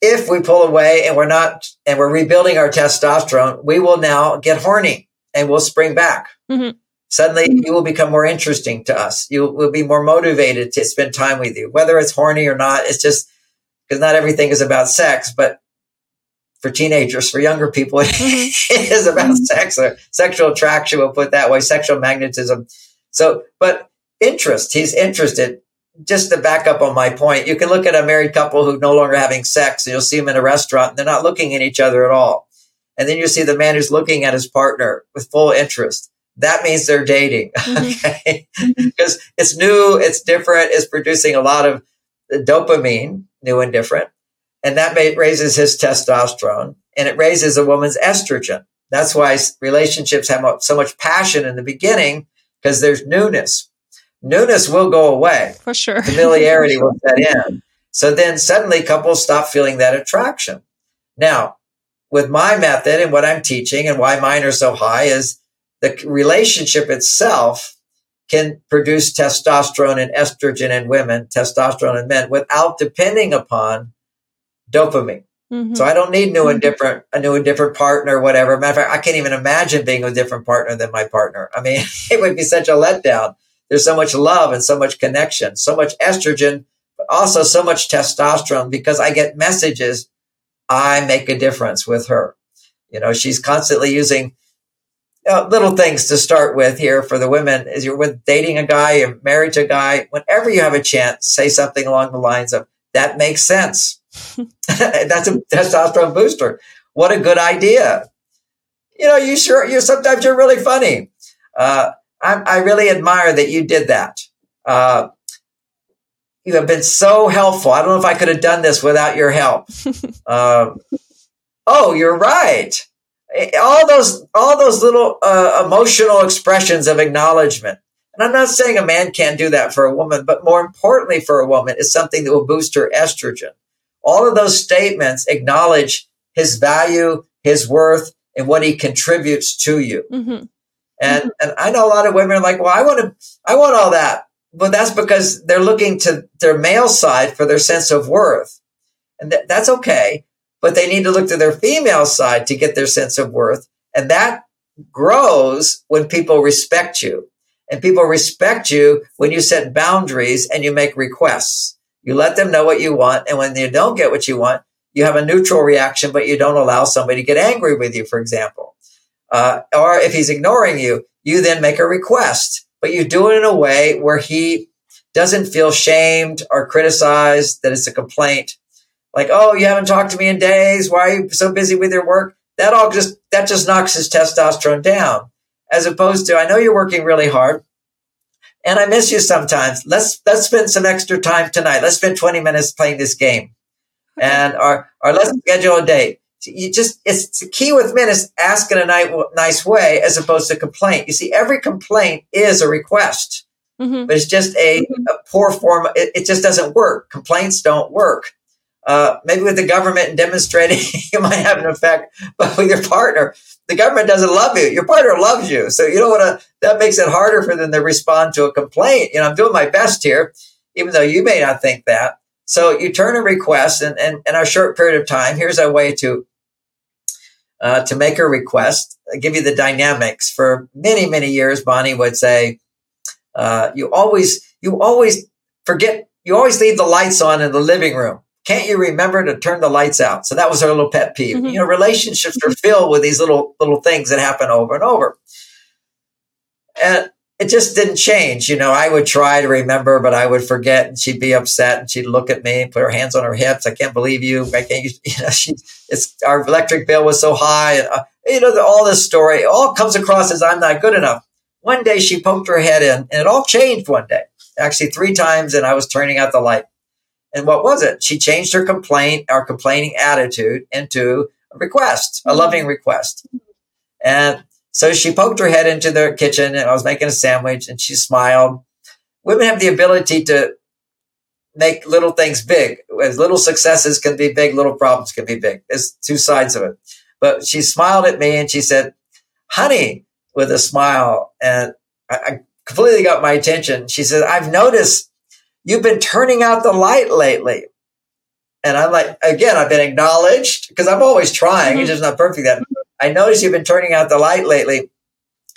if we pull away and we're not, and we're rebuilding our testosterone, we will now get horny and we'll spring back. Mm-hmm. Suddenly you will become more interesting to us. You will be more motivated to spend time with you, whether it's horny or not. It's just because not everything is about sex, but for teenagers, for younger people, mm-hmm. it is about mm-hmm. sex or sexual attraction. We'll put that way, sexual magnetism. So, but interest, he's interested. Just to back up on my point, you can look at a married couple who no longer having sex and you'll see them in a restaurant and they're not looking at each other at all. And then you see the man who's looking at his partner with full interest. That means they're dating. Mm-hmm. Okay. Because it's new, it's different, it's producing a lot of dopamine, new and different and that raises his testosterone and it raises a woman's estrogen. That's why relationships have so much passion in the beginning because there's newness. Newness will go away. For sure. Familiarity will set in. So then suddenly couples stop feeling that attraction. Now, with my method and what I'm teaching and why mine are so high is the relationship itself can produce testosterone and estrogen in women, testosterone in men without depending upon dopamine. Mm-hmm. So I don't need new and mm-hmm. different, a new and different partner, whatever. Matter of fact, I can't even imagine being a different partner than my partner. I mean, it would be such a letdown. There's so much love and so much connection, so much estrogen, but also so much testosterone because I get messages. I make a difference with her. You know, she's constantly using know, little things to start with here for the women is you're with dating a guy, you're married to a guy. Whenever you have a chance, say something along the lines of, that makes sense That's a testosterone booster. What a good idea. You know, you sure, you sometimes you're really funny. Uh, I, I, really admire that you did that. Uh, you have been so helpful. I don't know if I could have done this without your help. uh, oh, you're right. All those, all those little uh, emotional expressions of acknowledgement. And I'm not saying a man can't do that for a woman, but more importantly for a woman is something that will boost her estrogen. All of those statements acknowledge his value, his worth, and what he contributes to you. Mm-hmm. And mm-hmm. and I know a lot of women are like, well, I want to, I want all that, but that's because they're looking to their male side for their sense of worth, and th- that's okay. But they need to look to their female side to get their sense of worth, and that grows when people respect you, and people respect you when you set boundaries and you make requests. You let them know what you want. And when you don't get what you want, you have a neutral reaction, but you don't allow somebody to get angry with you, for example. Uh, or if he's ignoring you, you then make a request, but you do it in a way where he doesn't feel shamed or criticized that it's a complaint. Like, oh, you haven't talked to me in days. Why are you so busy with your work? That all just, that just knocks his testosterone down. As opposed to, I know you're working really hard and I miss you sometimes. Let's let's spend some extra time tonight. Let's spend 20 minutes playing this game. And or or let's schedule a date. You just it's the key with men is ask in a nice way as opposed to complaint. You see, every complaint is a request, mm-hmm. but it's just a, a poor form. It, it, just doesn't work. Complaints don't work. Uh, maybe with the government and demonstrating, you might have an effect, but with your partner, the government doesn't love you. Your partner loves you. So you don't want to, that makes it harder for them to respond to a complaint. You know, I'm doing my best here, even though you may not think that. So you turn a request and, and in a short period of time, here's a way to uh, to make a request. I'll give you the dynamics. For many, many years, Bonnie would say, uh, you always, you always forget, you always leave the lights on in the living room. Can't you remember to turn the lights out? So that was our little pet peeve. Mm-hmm. You know, relationships are filled with these little, little things that happen over and over. And it just didn't change. You know, I would try to remember, but I would forget and she'd be upset and she'd look at me and put her hands on her hips. I can't believe you. I can't, you know, she, it's, our electric bill was so high. And, uh, you know, the, all this story all comes across as I'm not good enough. One day she poked her head in and it all changed one day, actually three times. And I was turning out the light. And what was it? She changed her complaint, our complaining attitude into a request, a loving request. And so she poked her head into the kitchen and I was making a sandwich and she smiled. Women have the ability to make little things big. As little successes can be big, little problems can be big. There's two sides of it. But she smiled at me and she said, honey, with a smile. And I, I completely got my attention. She said, I've noticed you've been turning out the light lately. And I'm like, again, I've been acknowledged because I'm always trying. Mm-hmm. It's just not perfect. That I noticed you've been turning out the light lately.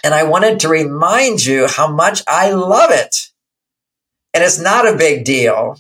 And I wanted to remind you how much I love it. And it's not a big deal,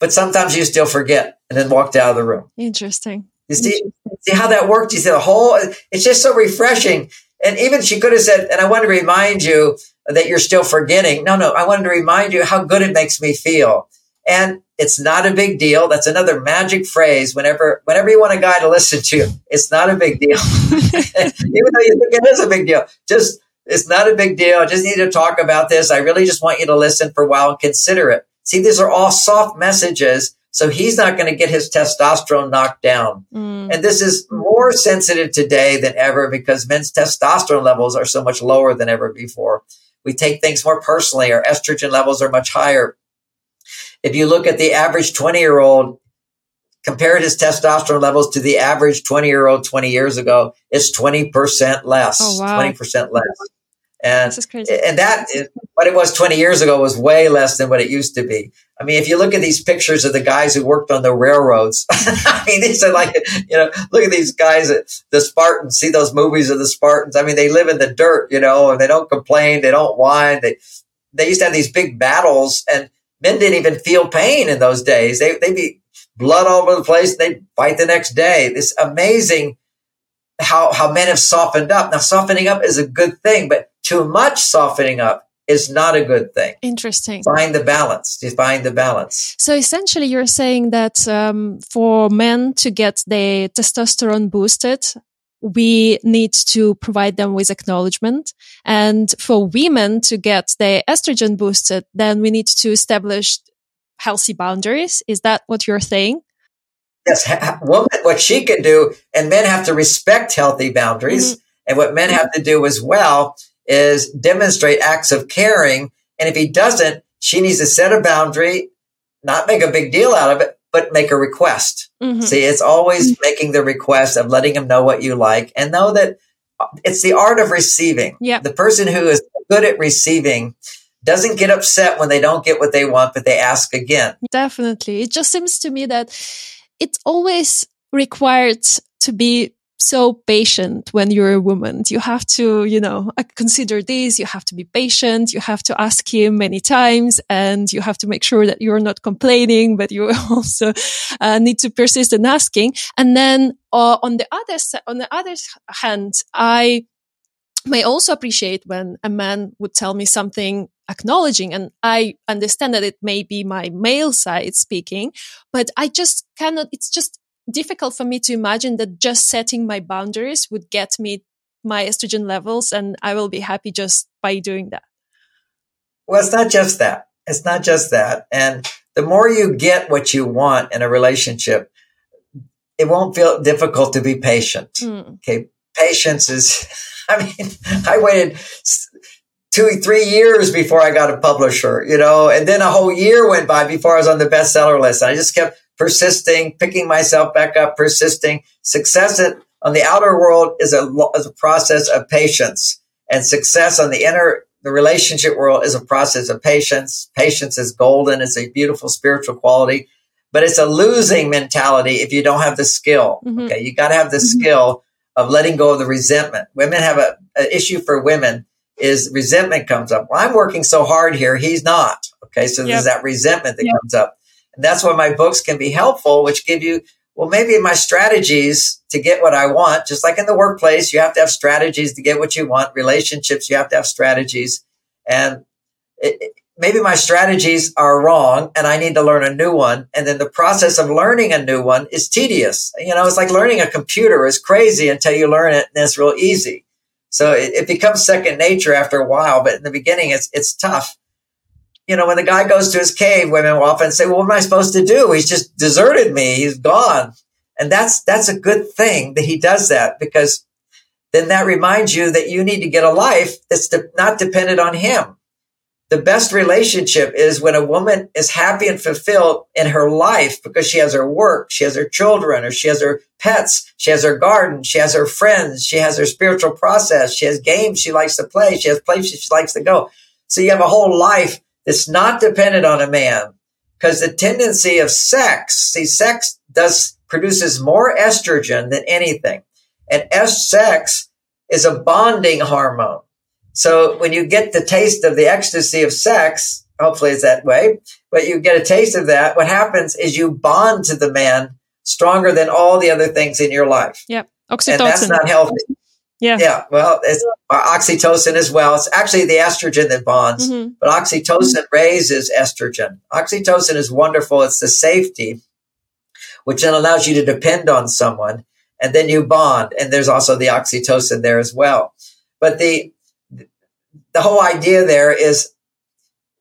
but sometimes you still forget and then walked out of the room. Interesting. You see, see how that worked? You see the whole, it's just so refreshing. And even she could have said, and I want to remind you that you're still forgetting. No, no, I wanted to remind you how good it makes me feel. And it's not a big deal. That's another magic phrase. Whenever, whenever you want a guy to listen to it's not a big deal. Even though you think it is a big deal, just, it's not a big deal. I just need to talk about this. I really just want you to listen for a while and consider it. See, these are all soft messages. So he's not going to get his testosterone knocked down. Mm. And this is more sensitive today than ever because men's testosterone levels are so much lower than ever before. We take things more personally. Our estrogen levels are much higher. If you look at the average 20 year old, compared his testosterone levels to the average 20 year old 20 years ago, it's 20% less. Oh, wow. 20% less. And, and that is, what it was 20 years ago was way less than what it used to be. I mean, if you look at these pictures of the guys who worked on the railroads, I mean, these are like, you know, look at these guys, at the Spartans, see those movies of the Spartans. I mean, they live in the dirt, you know, and they don't complain. They don't whine. They, they used to have these big battles and men didn't even feel pain in those days. They, they'd be blood all over the place. They'd fight the next day. This amazing how, how men have softened up. Now, softening up is a good thing, but too much softening up is not a good thing. Interesting. Find the balance. Find the balance. So essentially, you're saying that um, for men to get their testosterone boosted, we need to provide them with acknowledgement. And for women to get their estrogen boosted, then we need to establish healthy boundaries. Is that what you're saying? Yes. Woman, what she can do, and men have to respect healthy boundaries. Mm-hmm. And what men have to do as well is demonstrate acts of caring. And if he doesn't, she needs to set a boundary, not make a big deal out of it, but make a request. Mm-hmm. See, it's always making the request of letting him know what you like and know that it's the art of receiving. Yeah. The person who is good at receiving doesn't get upset when they don't get what they want, but they ask again. Definitely. It just seems to me that it's always required to be so patient when you're a woman. You have to, you know, consider this. You have to be patient. You have to ask him many times and you have to make sure that you're not complaining, but you also uh, need to persist in asking. And then uh, on the other, on the other hand, I may also appreciate when a man would tell me something acknowledging and i understand that it may be my male side speaking but i just cannot it's just difficult for me to imagine that just setting my boundaries would get me my estrogen levels and I will be happy just by doing that. Well, it's not just that. It's not just that. And the more you get what you want in a relationship, it won't feel difficult to be patient. Mm. Okay. Patience is, I mean, I waited two, three years before I got a publisher, you know, and then a whole year went by before I was on the bestseller list. I just kept persisting, picking myself back up, persisting. Success on the outer world is a, is a process of patience and success on the inner, the relationship world is a process of patience. Patience is golden. It's a beautiful spiritual quality, but it's a losing mentality if you don't have the skill. Mm-hmm. Okay. You got to have the mm-hmm. skill of letting go of the resentment. Women have a, an issue for women is resentment comes up. Well, I'm working so hard here. He's not. Okay. So yep. there's that resentment that yep. comes up. That's why my books can be helpful, which give you, well, maybe my strategies to get what I want, just like in the workplace, you have to have strategies to get what you want. Relationships, you have to have strategies. And it, maybe my strategies are wrong and I need to learn a new one. And then the process of learning a new one is tedious. You know, it's like learning a computer is crazy until you learn it and it's real easy. So it, it becomes second nature after a while, but in the beginning, it's, it's tough. You know, when the guy goes to his cave, women will often say, well, what am I supposed to do? He's just deserted me. He's gone. And that's, that's a good thing that he does that because then that reminds you that you need to get a life that's de- not dependent on him the best relationship is when a woman is happy and fulfilled in her life because she has her work, she has her children, or she has her pets, she has her garden, she has her friends, she has her spiritual process, she has games she likes to play, she has places she likes to go. So you have a whole life that's not dependent on a man because the tendency of sex, see, sex does produces more estrogen than anything. And S sex is a bonding hormone. So when you get the taste of the ecstasy of sex, hopefully it's that way, but you get a taste of that, what happens is you bond to the man stronger than all the other things in your life. Yep. Oxytocin. And that's not healthy. Yeah. Yeah. Well, it's oxytocin as well. It's actually the estrogen that bonds, mm-hmm. but oxytocin mm-hmm. raises estrogen. Oxytocin is wonderful. It's the safety, which then allows you to depend on someone and then you bond. And there's also the oxytocin there as well. But the, the whole idea there is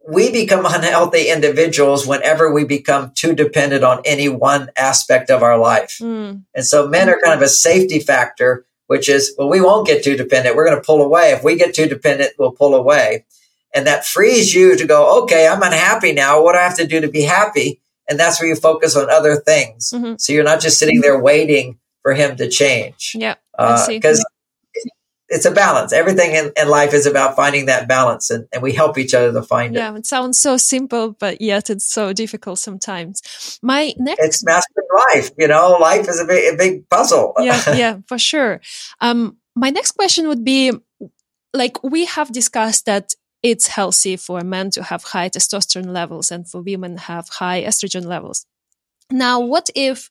we become unhealthy individuals whenever we become too dependent on any one aspect of our life. Mm. And so men are kind of a safety factor, which is, well, we won't get too dependent. We're going to pull away. If we get too dependent, we'll pull away. And that frees you to go, okay, I'm unhappy now. What do I have to do to be happy? And that's where you focus on other things. Mm-hmm. So you're not just sitting there waiting for him to change. Yeah. Because uh, it's a balance. Everything in, in, life is about finding that balance and, and we help each other to find yeah, it. Yeah, it sounds so simple, but yet it's so difficult sometimes. My next It's mastering life, you know, life is a big, a big puzzle. yeah, yeah, for sure. Um, my next question would be like we have discussed that it's healthy for men to have high testosterone levels and for women have high estrogen levels. Now, what if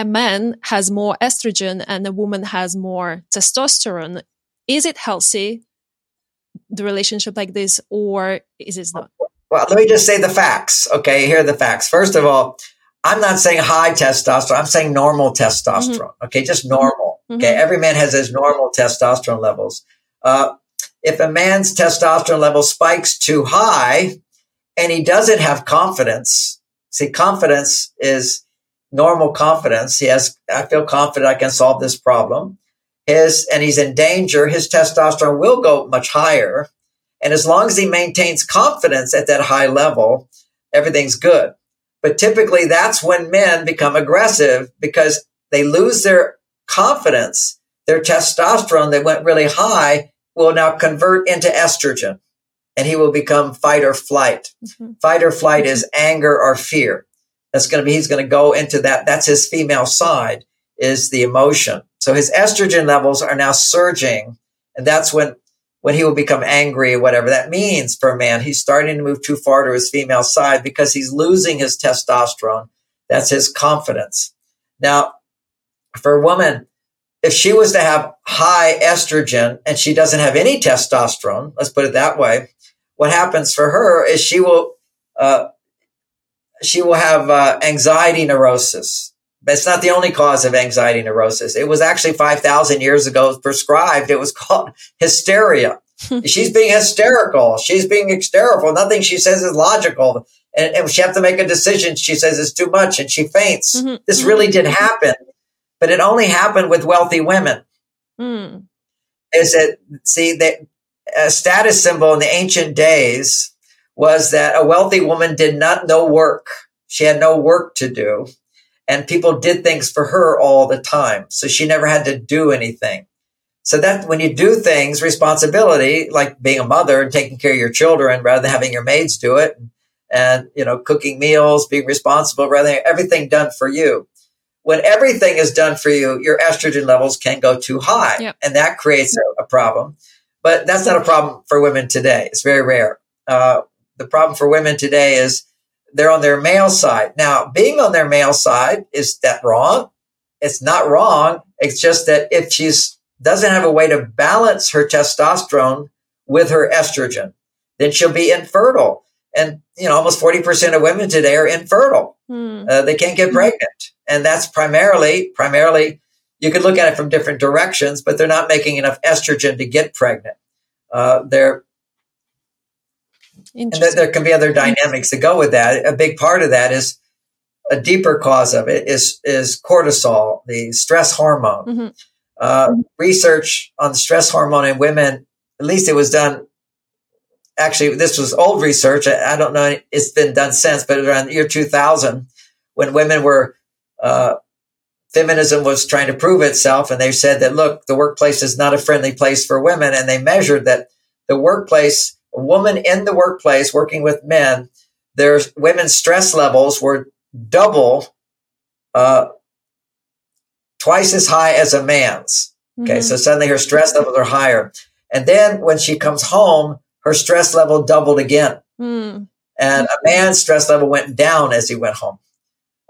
a man has more estrogen and a woman has more testosterone, is it healthy, the relationship like this, or is it not? Well, let me just say the facts. Okay, here are the facts. First of all, I'm not saying high testosterone. I'm saying normal testosterone. Mm-hmm. Okay, just normal. Mm-hmm. Okay, every man has his normal testosterone levels. Uh, if a man's testosterone level spikes too high and he doesn't have confidence, see, confidence is normal confidence. He has, I feel confident I can solve this problem. His, and he's in danger. His testosterone will go much higher. And as long as he maintains confidence at that high level, everything's good. But typically that's when men become aggressive because they lose their confidence. Their testosterone that went really high will now convert into estrogen and he will become fight or flight. Mm-hmm. Fight or flight is anger or fear. That's going to be, he's going to go into that. That's his female side is the emotion. So his estrogen levels are now surging. And that's when, when he will become angry, whatever that means for a man. He's starting to move too far to his female side because he's losing his testosterone. That's his confidence. Now, for a woman, if she was to have high estrogen and she doesn't have any testosterone, let's put it that way, what happens for her is she will uh, she will have uh, anxiety neurosis. But it's not the only cause of anxiety neurosis. It was actually 5,000 years ago prescribed. It was called hysteria. She's being hysterical. She's being hysterical. Nothing she says is logical. And, and she have to make a decision. She says it's too much and she faints. Mm-hmm. This really did happen, but it only happened with wealthy women. Mm. Is it, see, that a status symbol in the ancient days was that a wealthy woman did not know work. She had no work to do and people did things for her all the time. So she never had to do anything. So that when you do things, responsibility, like being a mother and taking care of your children rather than having your maids do it and, you know, cooking meals, being responsible rather than everything done for you. when everything is done for you, your estrogen levels can go too high. Yep. And that creates a, a, problem. But that's not a problem for women today. It's very rare. Uh, the problem for women today is they're on their male side. Now, being on their male side, is that wrong? It's not wrong. It's just that if she's doesn't have a way to balance her testosterone with her estrogen, then she'll be infertile. And, you know, almost 40% of women today are infertile. Hmm. Uh, they can't get pregnant. And that's primarily, primarily, you could look at it from different directions, but they're not making enough estrogen to get pregnant. Uh, they're, and th- there can be other dynamics that go with that. A big part of that is a deeper cause of it is, is cortisol, the stress hormone. Mm-hmm. Uh, research on stress hormone in women, at least it was done actually, this was old research. I, I, don't know. It's been done since, but around the year 2000, when women were, uh, feminism was trying to prove itself. And they said that, look, the workplace is not a friendly place for women. And they measured that the workplace, a woman in the workplace working with men, their women's stress levels were double, uh, twice as high as a man's. Okay. Mm-hmm. So suddenly her stress levels are higher. And then when she comes home, her stress level doubled again. Mm. And a man's stress level went down as he went home.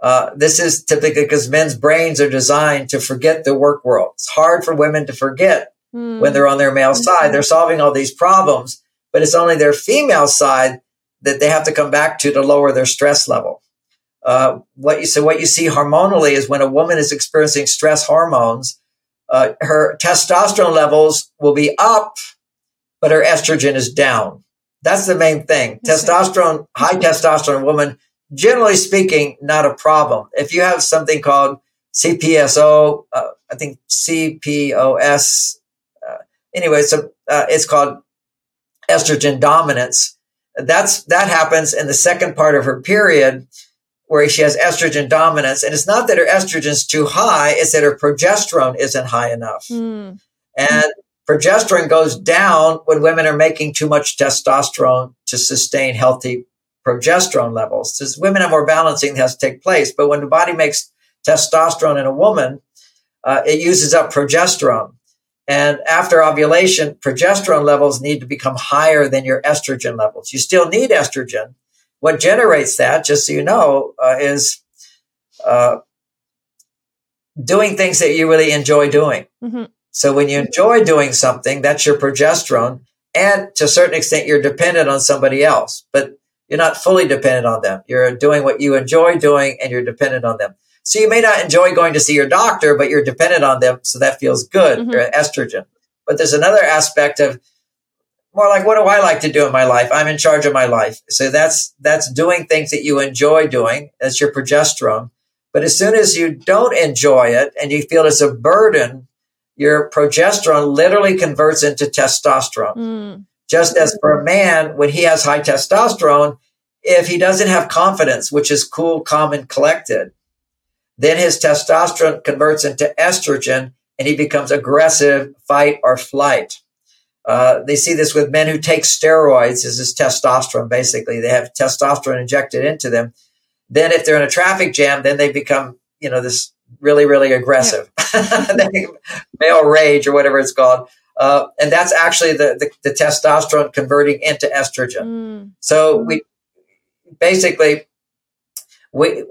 Uh, this is typically because men's brains are designed to forget the work world. It's hard for women to forget mm. when they're on their male side. They're solving all these problems, but it's only their female side that they have to come back to to lower their stress level. Uh, what you so what you see hormonally is when a woman is experiencing stress hormones, uh, her testosterone levels will be up but her estrogen is down. That's the main thing. Testosterone, high testosterone woman, generally speaking, not a problem. If you have something called CPSO, uh, I think CPOS, uh, anyway, so uh, it's called estrogen dominance. That's that happens in the second part of her period, where she has estrogen dominance, and it's not that her estrogen is too high; it's that her progesterone isn't high enough. Mm. And Progesterone goes down when women are making too much testosterone to sustain healthy progesterone levels. As women have more balancing has to take place, but when the body makes testosterone in a woman, uh, it uses up progesterone. And after ovulation, progesterone levels need to become higher than your estrogen levels. You still need estrogen. What generates that, just so you know, uh, is uh, doing things that you really enjoy doing. Mm-hmm. So when you enjoy doing something, that's your progesterone. And to a certain extent, you're dependent on somebody else, but you're not fully dependent on them. You're doing what you enjoy doing and you're dependent on them. So you may not enjoy going to see your doctor, but you're dependent on them. So that feels good. Mm-hmm. You're estrogen. But there's another aspect of more like, what do I like to do in my life? I'm in charge of my life. So that's, that's doing things that you enjoy doing. That's your progesterone. But as soon as you don't enjoy it and you feel it's a burden, your progesterone literally converts into testosterone. Mm. Just as for a man, when he has high testosterone, if he doesn't have confidence, which is cool, calm, and collected, then his testosterone converts into estrogen and he becomes aggressive, fight or flight. Uh, they see this with men who take steroids as his testosterone, basically. They have testosterone injected into them. Then if they're in a traffic jam, then they become, you know, this really, really aggressive. Yeah. male rage or whatever it's called. Uh, and that's actually the, the, the, testosterone converting into estrogen. Mm. So we basically, we,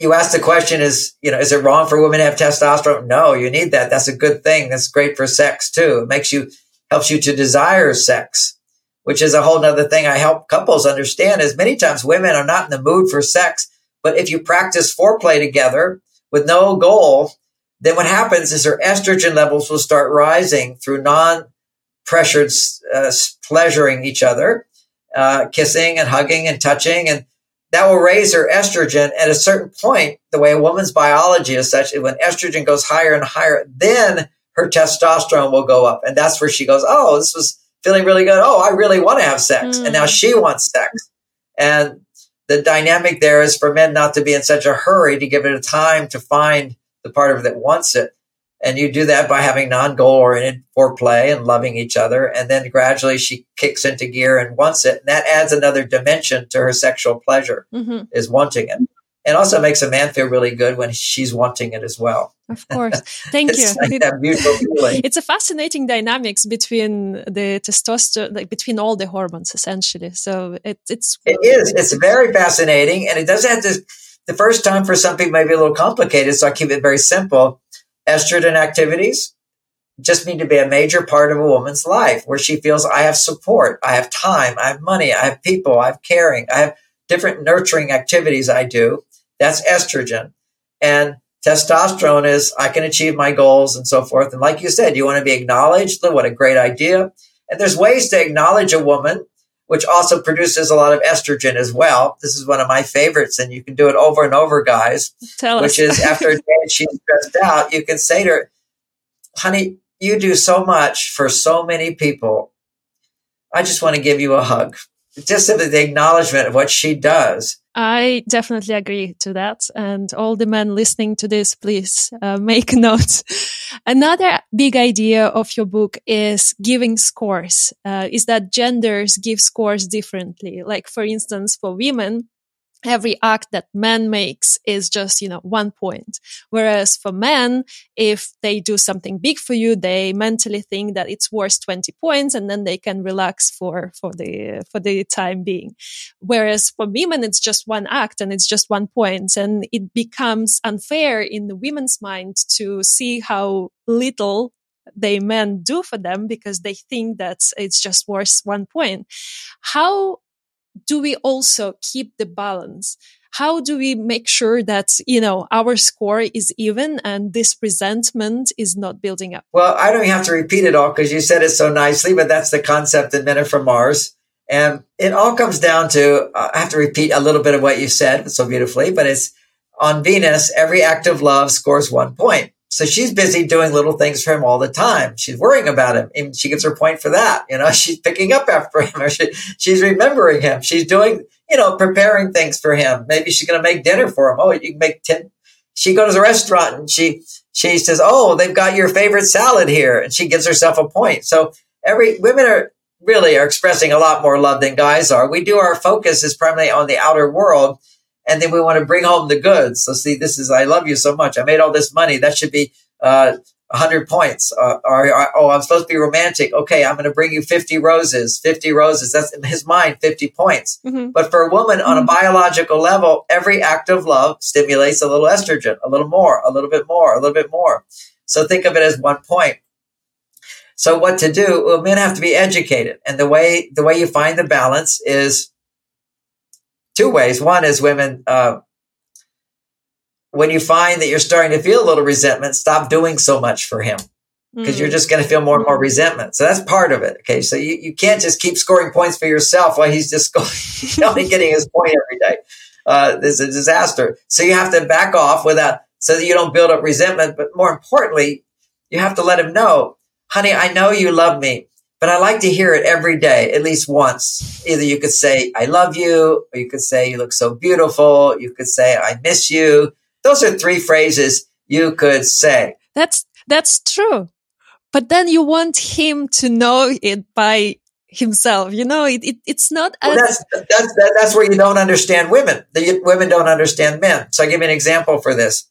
you ask the question is, you know, is it wrong for women to have testosterone? No, you need that. That's a good thing. That's great for sex too. It makes you, helps you to desire sex, which is a whole nother thing I help couples understand is many times women are not in the mood for sex, but if you practice foreplay together with no goal, then what happens is their estrogen levels will start rising through non pressured uh, pleasuring each other, uh, kissing and hugging and touching. And that will raise her estrogen. At a certain point, the way a woman's biology is such, when estrogen goes higher and higher, then her testosterone will go up. And that's where she goes, Oh, this was feeling really good. Oh, I really want to have sex. Mm. And now she wants sex. And the dynamic there is for men not to be in such a hurry to give it a time to find the part of it that wants it. And you do that by having non-goal oriented foreplay and loving each other. And then gradually she kicks into gear and wants it. And that adds another dimension to her sexual pleasure mm-hmm. is wanting it. and also makes a man feel really good when she's wanting it as well. Of course. Thank it's you. Like feeling. It's a fascinating dynamics between the testosterone, like between all the hormones, essentially. So it, it's it is. It's very fascinating, and it doesn't have to. The first time for some people may be a little complicated, so I keep it very simple. Estrogen activities just need to be a major part of a woman's life where she feels I have support, I have time, I have money, I have people, I have caring, I have different nurturing activities I do. That's estrogen. And testosterone is I can achieve my goals and so forth. And like you said, you want to be acknowledged. What a great idea. And there's ways to acknowledge a woman, which also produces a lot of estrogen as well. This is one of my favorites, and you can do it over and over, guys. Tell which us. is after a day she's stressed out, you can say to her, honey, you do so much for so many people. I just want to give you a hug. Just simply the acknowledgement of what she does. I definitely agree to that. And all the men listening to this, please uh, make note. Another big idea of your book is giving scores, uh, is that genders give scores differently. Like, for instance, for women, every act that man makes is just, you know, one point. Whereas for men, if they do something big for you, they mentally think that it's worth 20 points and then they can relax for, for the, for the time being. Whereas for women, it's just one act and it's just one point and it becomes unfair in the women's mind to see how little they men do for them because they think that it's just worth one point. How do we also keep the balance? How do we make sure that, you know, our score is even and this resentment is not building up? Well, I don't have to repeat it all because you said it so nicely, but that's the concept in Men From Mars. And it all comes down to, uh, I have to repeat a little bit of what you said so beautifully, but it's on Venus, every act of love scores one point. So she's busy doing little things for him all the time. She's worrying about him. And she gets her point for that. You know, she's picking up after him or she, she's remembering him. She's doing, you know, preparing things for him. Maybe she's going to make dinner for him. Oh, you can make 10. She goes to a restaurant and she, she says, Oh, they've got your favorite salad here. And she gives herself a point. So every women are really are expressing a lot more love than guys are. We do our focus is primarily on the outer world and then we want to bring home the goods. So see, this is I love you so much. I made all this money. That should be uh, 100 points. Uh, or, or, oh, I'm supposed to be romantic. Okay, I'm going to bring you 50 roses. 50 roses. That's in his mind 50 points. Mm-hmm. But for a woman on a mm-hmm. biological level, every act of love stimulates a little estrogen, a little more, a little bit more, a little bit more. So think of it as one point. So what to do? Well, men have to be educated, and the way the way you find the balance is two ways. One is women, uh, when you find that you're starting to feel a little resentment, stop doing so much for him because mm. you're just going to feel more and more resentment. So that's part of it. Okay. So you, you can't just keep scoring points for yourself while he's just going, only getting his point every day. Uh, this is a disaster. So you have to back off without, so that you don't build up resentment. But more importantly, you have to let him know, honey, I know you love me but I like to hear it every day, at least once. Either you could say, I love you, or you could say, you look so beautiful. You could say, I miss you. Those are three phrases you could say. That's, that's true. But then you want him to know it by himself. You know, it, it it's not well, that's, that's, that's where you don't understand women. The women don't understand men. So I give you an example for this.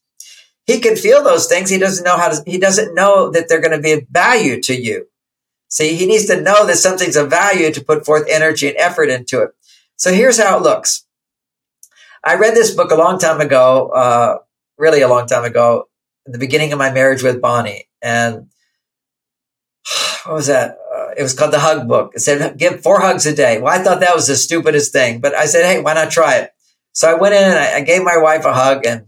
He can feel those things. He doesn't know how to, he doesn't know that they're going to be of value to you. See, he needs to know that something's of value to put forth energy and effort into it. So here's how it looks. I read this book a long time ago, uh, really a long time ago, the beginning of my marriage with Bonnie. And what was that? Uh, it was called the Hug Book. It said, give four hugs a day. Well, I thought that was the stupidest thing, but I said, hey, why not try it? So I went in and I, I gave my wife a hug and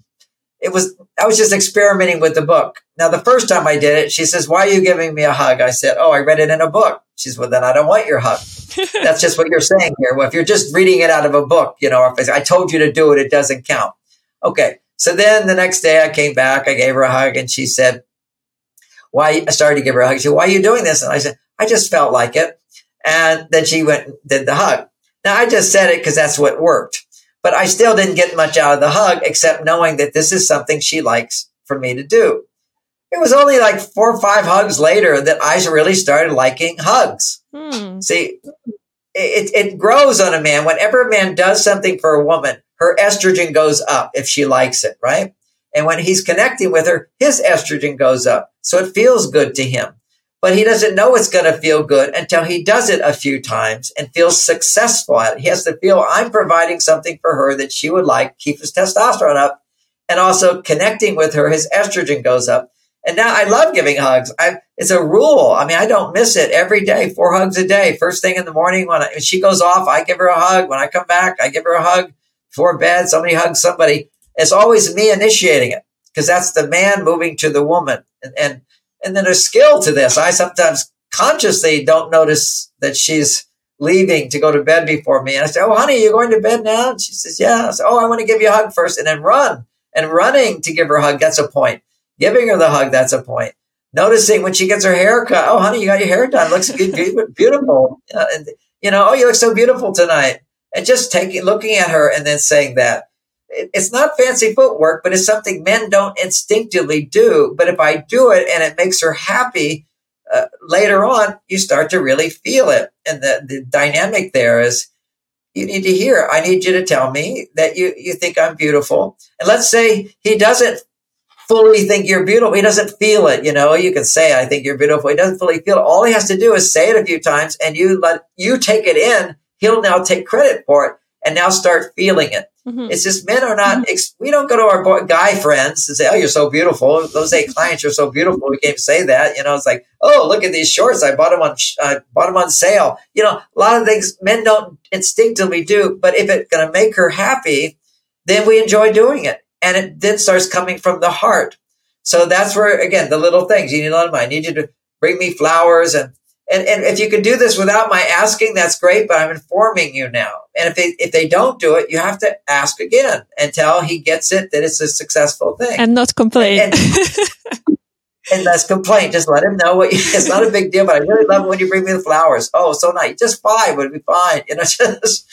it was, I was just experimenting with the book. Now, the first time I did it, she says, why are you giving me a hug? I said, oh, I read it in a book. She says, well, then I don't want your hug. That's just what you're saying here. Well, if you're just reading it out of a book, you know, if I told you to do it, it doesn't count. Okay. So then the next day I came back, I gave her a hug and she said, why, I started to give her a hug. She said, why are you doing this? And I said, I just felt like it. And then she went and did the hug. Now I just said it because that's what worked. But I still didn't get much out of the hug except knowing that this is something she likes for me to do. It was only like four or five hugs later that I really started liking hugs. Hmm. See, it, it grows on a man. Whenever a man does something for a woman, her estrogen goes up if she likes it, right? And when he's connecting with her, his estrogen goes up. So it feels good to him. But he doesn't know it's going to feel good until he does it a few times and feels successful at it. He has to feel I'm providing something for her that she would like, keep his testosterone up, and also connecting with her, his estrogen goes up. And now I love giving hugs. I, it's a rule. I mean, I don't miss it every day, four hugs a day. First thing in the morning when, I, when she goes off, I give her a hug. When I come back, I give her a hug before bed. Somebody hugs somebody. It's always me initiating it because that's the man moving to the woman. And, and, and then there's skill to this. I sometimes consciously don't notice that she's leaving to go to bed before me. And I say, Oh, honey, you're going to bed now? And she says, Yeah. I say, Oh, I want to give you a hug first and then run and running to give her a hug. That's a point. Giving her the hug. That's a point. Noticing when she gets her hair cut. Oh, honey, you got your hair done. Looks beautiful. And, you know, oh, you look so beautiful tonight. And just taking, looking at her and then saying that it's not fancy footwork, but it's something men don't instinctively do. But if I do it and it makes her happy, uh, later on, you start to really feel it. And the, the dynamic there is you need to hear, I need you to tell me that you, you think I'm beautiful. And let's say he doesn't fully think you're beautiful. He doesn't feel it. You know, you can say, I think you're beautiful. He doesn't fully feel it. All he has to do is say it a few times and you let you take it in. He'll now take credit for it and now start feeling it. Mm-hmm. It's just men are not, mm-hmm. we don't go to our boy, guy friends and say, Oh, you're so beautiful. Those eight clients, you're so beautiful. We can't say that. You know, it's like, Oh, look at these shorts. I bought them on, uh, bought them on sale. You know, a lot of things men don't instinctively do, but if it's going to make her happy, then we enjoy doing it. And it then starts coming from the heart. So that's where, again, the little things you need to them. I need you to bring me flowers and and, and if you can do this without my asking, that's great, but I'm informing you now. And if they, if they don't do it, you have to ask again until he gets it that it's a successful thing. And not complain. And, and, and that's complain. Just let him know what you, it's not a big deal, but I really love it when you bring me the flowers. Oh, so nice. Just five would be fine. You know, just,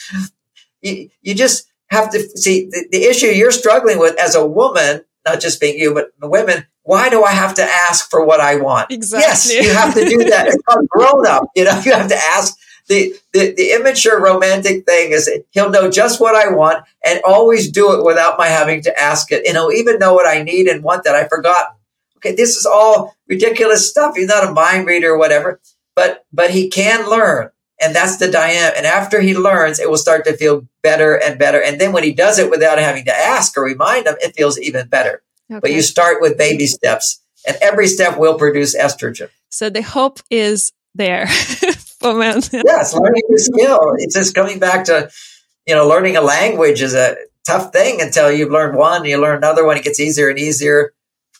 you, you just have to see the, the issue you're struggling with as a woman, not just being you, but the women why do I have to ask for what I want? Exactly. Yes, you have to do that. It's called grown up. You know, you have to ask. The, the, the immature romantic thing is he'll know just what I want and always do it without my having to ask it. And he'll even know what I need and want that I've forgotten. Okay, this is all ridiculous stuff. He's not a mind reader or whatever, but but he can learn. And that's the dynamic. And after he learns, it will start to feel better and better. And then when he does it without having to ask or remind him, it feels even better. Okay. But you start with baby steps, and every step will produce estrogen. So the hope is there Oh, for men. yes, learning a skill. It's just coming back to, you know, learning a language is a tough thing until you've learned one, you learn another one. It gets easier and easier.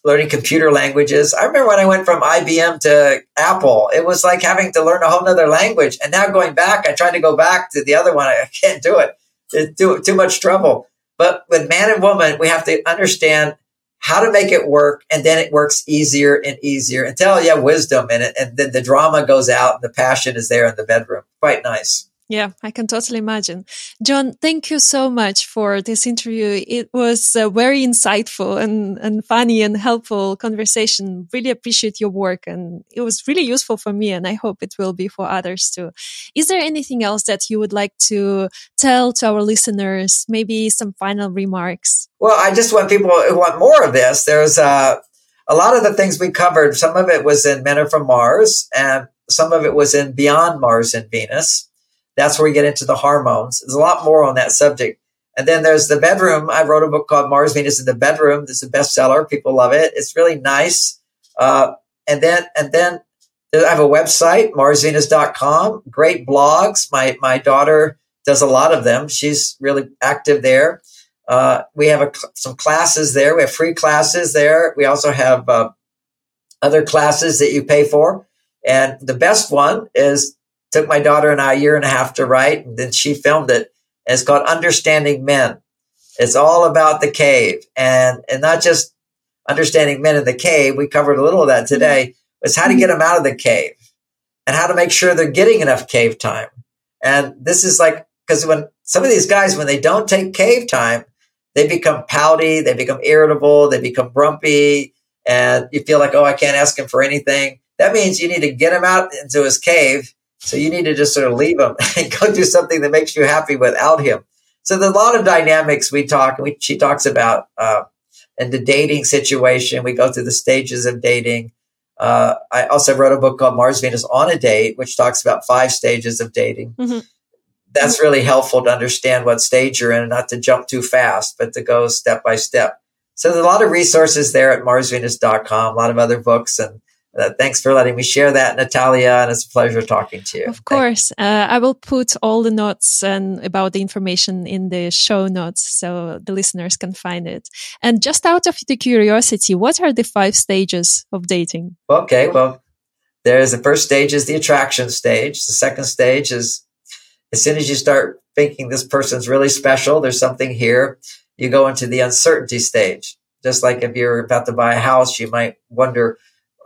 Learning computer languages. I remember when I went from IBM to Apple, it was like having to learn a whole other language. And now going back, I tried to go back to the other one. I can't do it. It's too, too much trouble. But with man and woman, we have to understand how to make it work. And then it works easier and easier until you have wisdom in it. And then the drama goes out and the passion is there in the bedroom. Quite nice. Yeah, I can totally imagine. John, thank you so much for this interview. It was a very insightful and, and funny and helpful conversation. Really appreciate your work and it was really useful for me and I hope it will be for others too. Is there anything else that you would like to tell to our listeners? Maybe some final remarks? Well, I just want people who want more of this. There's uh, a lot of the things we covered. Some of it was in Men Are From Mars and some of it was in Beyond Mars and Venus. That's where we get into the hormones. There's a lot more on that subject. And then there's the bedroom. I wrote a book called Mars Venus in the Bedroom. This is a bestseller. People love it. It's really nice. Uh, and then, and then I have a website, marsvenus.com. Great blogs. My, my daughter does a lot of them. She's really active there. Uh, we have a, some classes there. We have free classes there. We also have uh, other classes that you pay for. And the best one is took my daughter and I a year and a half to write, and then she filmed it. And it's called Understanding Men. It's all about the cave and, and not just understanding men in the cave. We covered a little of that today. Mm-hmm. It's how to get mm-hmm. them out of the cave and how to make sure they're getting enough cave time. And this is like, because when some of these guys, when they don't take cave time, they become pouty, they become irritable, they become grumpy, and you feel like, oh, I can't ask him for anything. That means you need to get him out into his cave so you need to just sort of leave him and go do something that makes you happy without him. So there's a lot of dynamics we talk. We, she talks about uh, in the dating situation. We go through the stages of dating. Uh, I also wrote a book called Mars Venus on a Date, which talks about five stages of dating. Mm-hmm. That's really helpful to understand what stage you're in, and not to jump too fast, but to go step by step. So there's a lot of resources there at marsvenus.com, a lot of other books and uh, thanks for letting me share that, Natalia, and it's a pleasure talking to you. Of course, uh, I will put all the notes and about the information in the show notes so the listeners can find it. And just out of the curiosity, what are the five stages of dating? Okay, well, there's the first stage is the attraction stage. The second stage is as soon as you start thinking this person's really special, there's something here you go into the uncertainty stage. Just like if you're about to buy a house, you might wonder,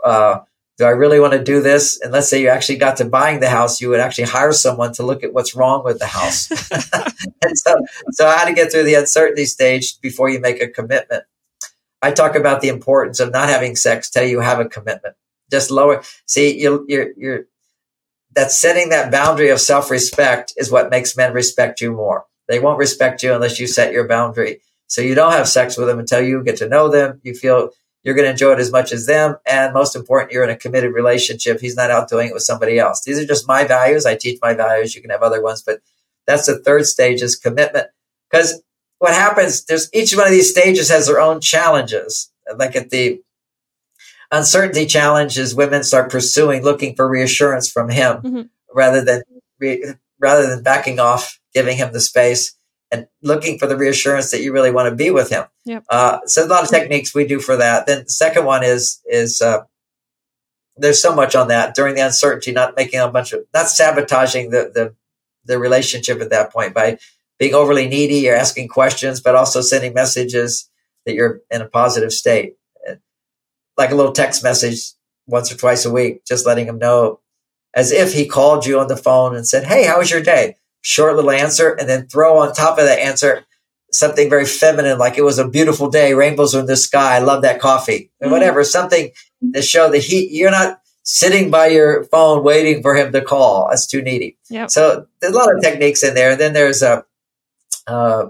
uh, do I really want to do this? And let's say you actually got to buying the house, you would actually hire someone to look at what's wrong with the house. and so, so how to get through the uncertainty stage before you make a commitment. I talk about the importance of not having sex till you have a commitment. Just lower. See, you, you're, you're, that setting that boundary of self respect is what makes men respect you more. They won't respect you unless you set your boundary. So you don't have sex with them until you get to know them. You feel you're going to enjoy it as much as them. And most important, you're in a committed relationship. He's not out doing it with somebody else. These are just my values. I teach my values. You can have other ones, but that's the third stage is commitment. Because what happens, there's each one of these stages has their own challenges. Like at the uncertainty challenge is women start pursuing, looking for reassurance from him mm-hmm. rather than, re- rather than backing off giving him the space and looking for the reassurance that you really want to be with him. Yep. Uh, so a lot of techniques we do for that. Then the second one is is uh, there's so much on that during the uncertainty, not making a bunch of not sabotaging the the the relationship at that point by being overly needy or asking questions, but also sending messages that you're in a positive state, like a little text message once or twice a week, just letting him know, as if he called you on the phone and said, "Hey, how was your day?" Short little answer and then throw on top of that answer something very feminine, like it was a beautiful day, rainbows in the sky, I love that coffee, and mm-hmm. whatever, something to show the heat. You're not sitting by your phone waiting for him to call. That's too needy. Yep. So there's a lot of techniques in there. And then there's a, uh,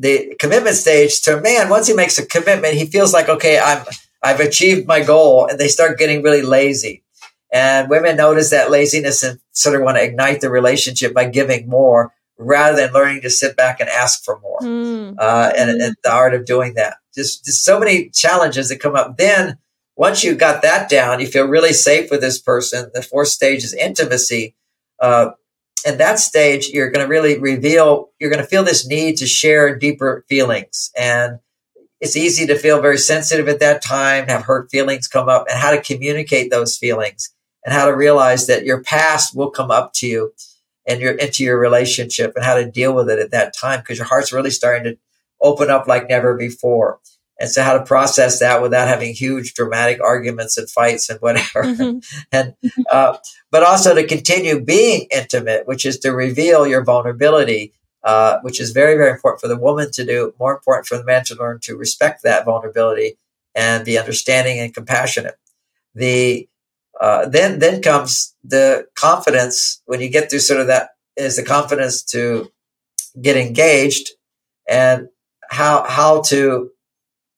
the commitment stage to a man. Once he makes a commitment, he feels like, okay, I'm, I've achieved my goal and they start getting really lazy. And women notice that laziness and sort of want to ignite the relationship by giving more rather than learning to sit back and ask for more. Mm. Uh, and, and, the art of doing that. Just, just so many challenges that come up. Then once you got that down, you feel really safe with this person. The fourth stage is intimacy. Uh, and that stage, you're going to really reveal, you're going to feel this need to share deeper feelings. And it's easy to feel very sensitive at that time, have hurt feelings come up, and how to communicate those feelings and how to realize that your past will come up to you and your into your relationship and how to deal with it at that time because your heart's really starting to open up like never before. And so how to process that without having huge dramatic arguments and fights and whatever. Mm-hmm. and, uh, but also to continue being intimate, which is to reveal your vulnerability, uh, which is very, very important for the woman to do, more important for the man to learn to respect that vulnerability and be understanding and compassionate. The, uh, then then comes the confidence when you get through sort of that is the confidence to get engaged and how how to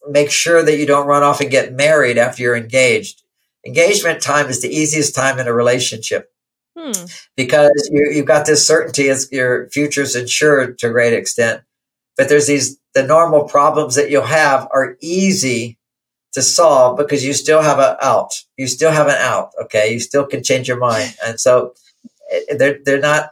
make sure that you don't run off and get married after you're engaged. Engagement time is the easiest time in a relationship hmm. because you, you've got this certainty as your future's insured to a great extent. But there's these the normal problems that you'll have are easy to solve because you still have an out. You still have an out. Okay. You still can change your mind. And so eh, they're, they're not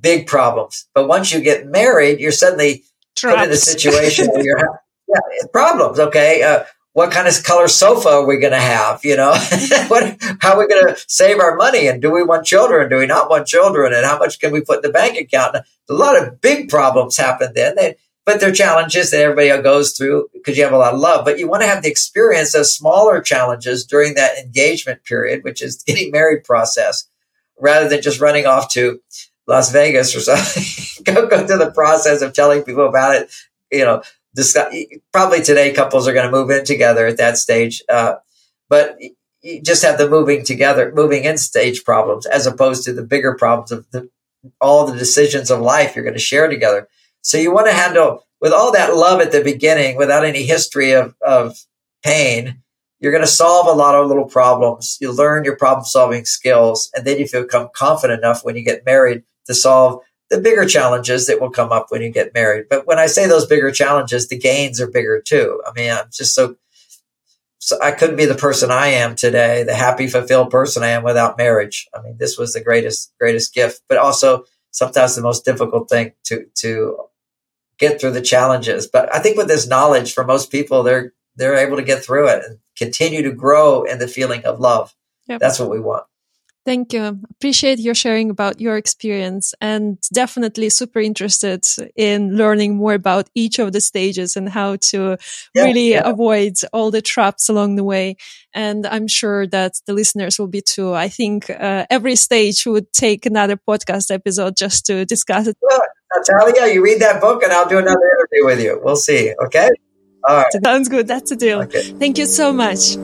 big problems. But once you get married, you're suddenly Traps. put in a situation where you're yeah, problems. Okay. Uh, what kind of color sofa are we going to have? You know, what, how are we going to save our money? And do we want children? Do we not want children? And how much can we put in the bank account? A lot of big problems happen then. They, but there are challenges that everybody goes through because you have a lot of love. But you want to have the experience of smaller challenges during that engagement period, which is getting married process, rather than just running off to Las Vegas or something. go go through the process of telling people about it. You know, probably today couples are going to move in together at that stage, uh, but you just have the moving together, moving in stage problems as opposed to the bigger problems of the, all the decisions of life you're going to share together. So you want to handle with all that love at the beginning, without any history of, of pain, you're going to solve a lot of little problems. You learn your problem solving skills, and then you become confident enough when you get married to solve the bigger challenges that will come up when you get married. But when I say those bigger challenges, the gains are bigger too. I mean, I'm just so, so I couldn't be the person I am today, the happy, fulfilled person I am without marriage. I mean, this was the greatest, greatest gift, but also sometimes the most difficult thing to, to get through the challenges. But I think with this knowledge for most people, they're, they're able to get through it and continue to grow in the feeling of love. Yep. That's what we want. Thank you. Appreciate your sharing about your experience and definitely super interested in learning more about each of the stages and how to yeah, really yeah. avoid all the traps along the way. And I'm sure that the listeners will be too. I think uh, every stage would take another podcast episode just to discuss it. Well, Natalia, you read that book and I'll do another interview with you. We'll see. Okay. All right. Sounds good. That's a deal. Okay. Thank you so much.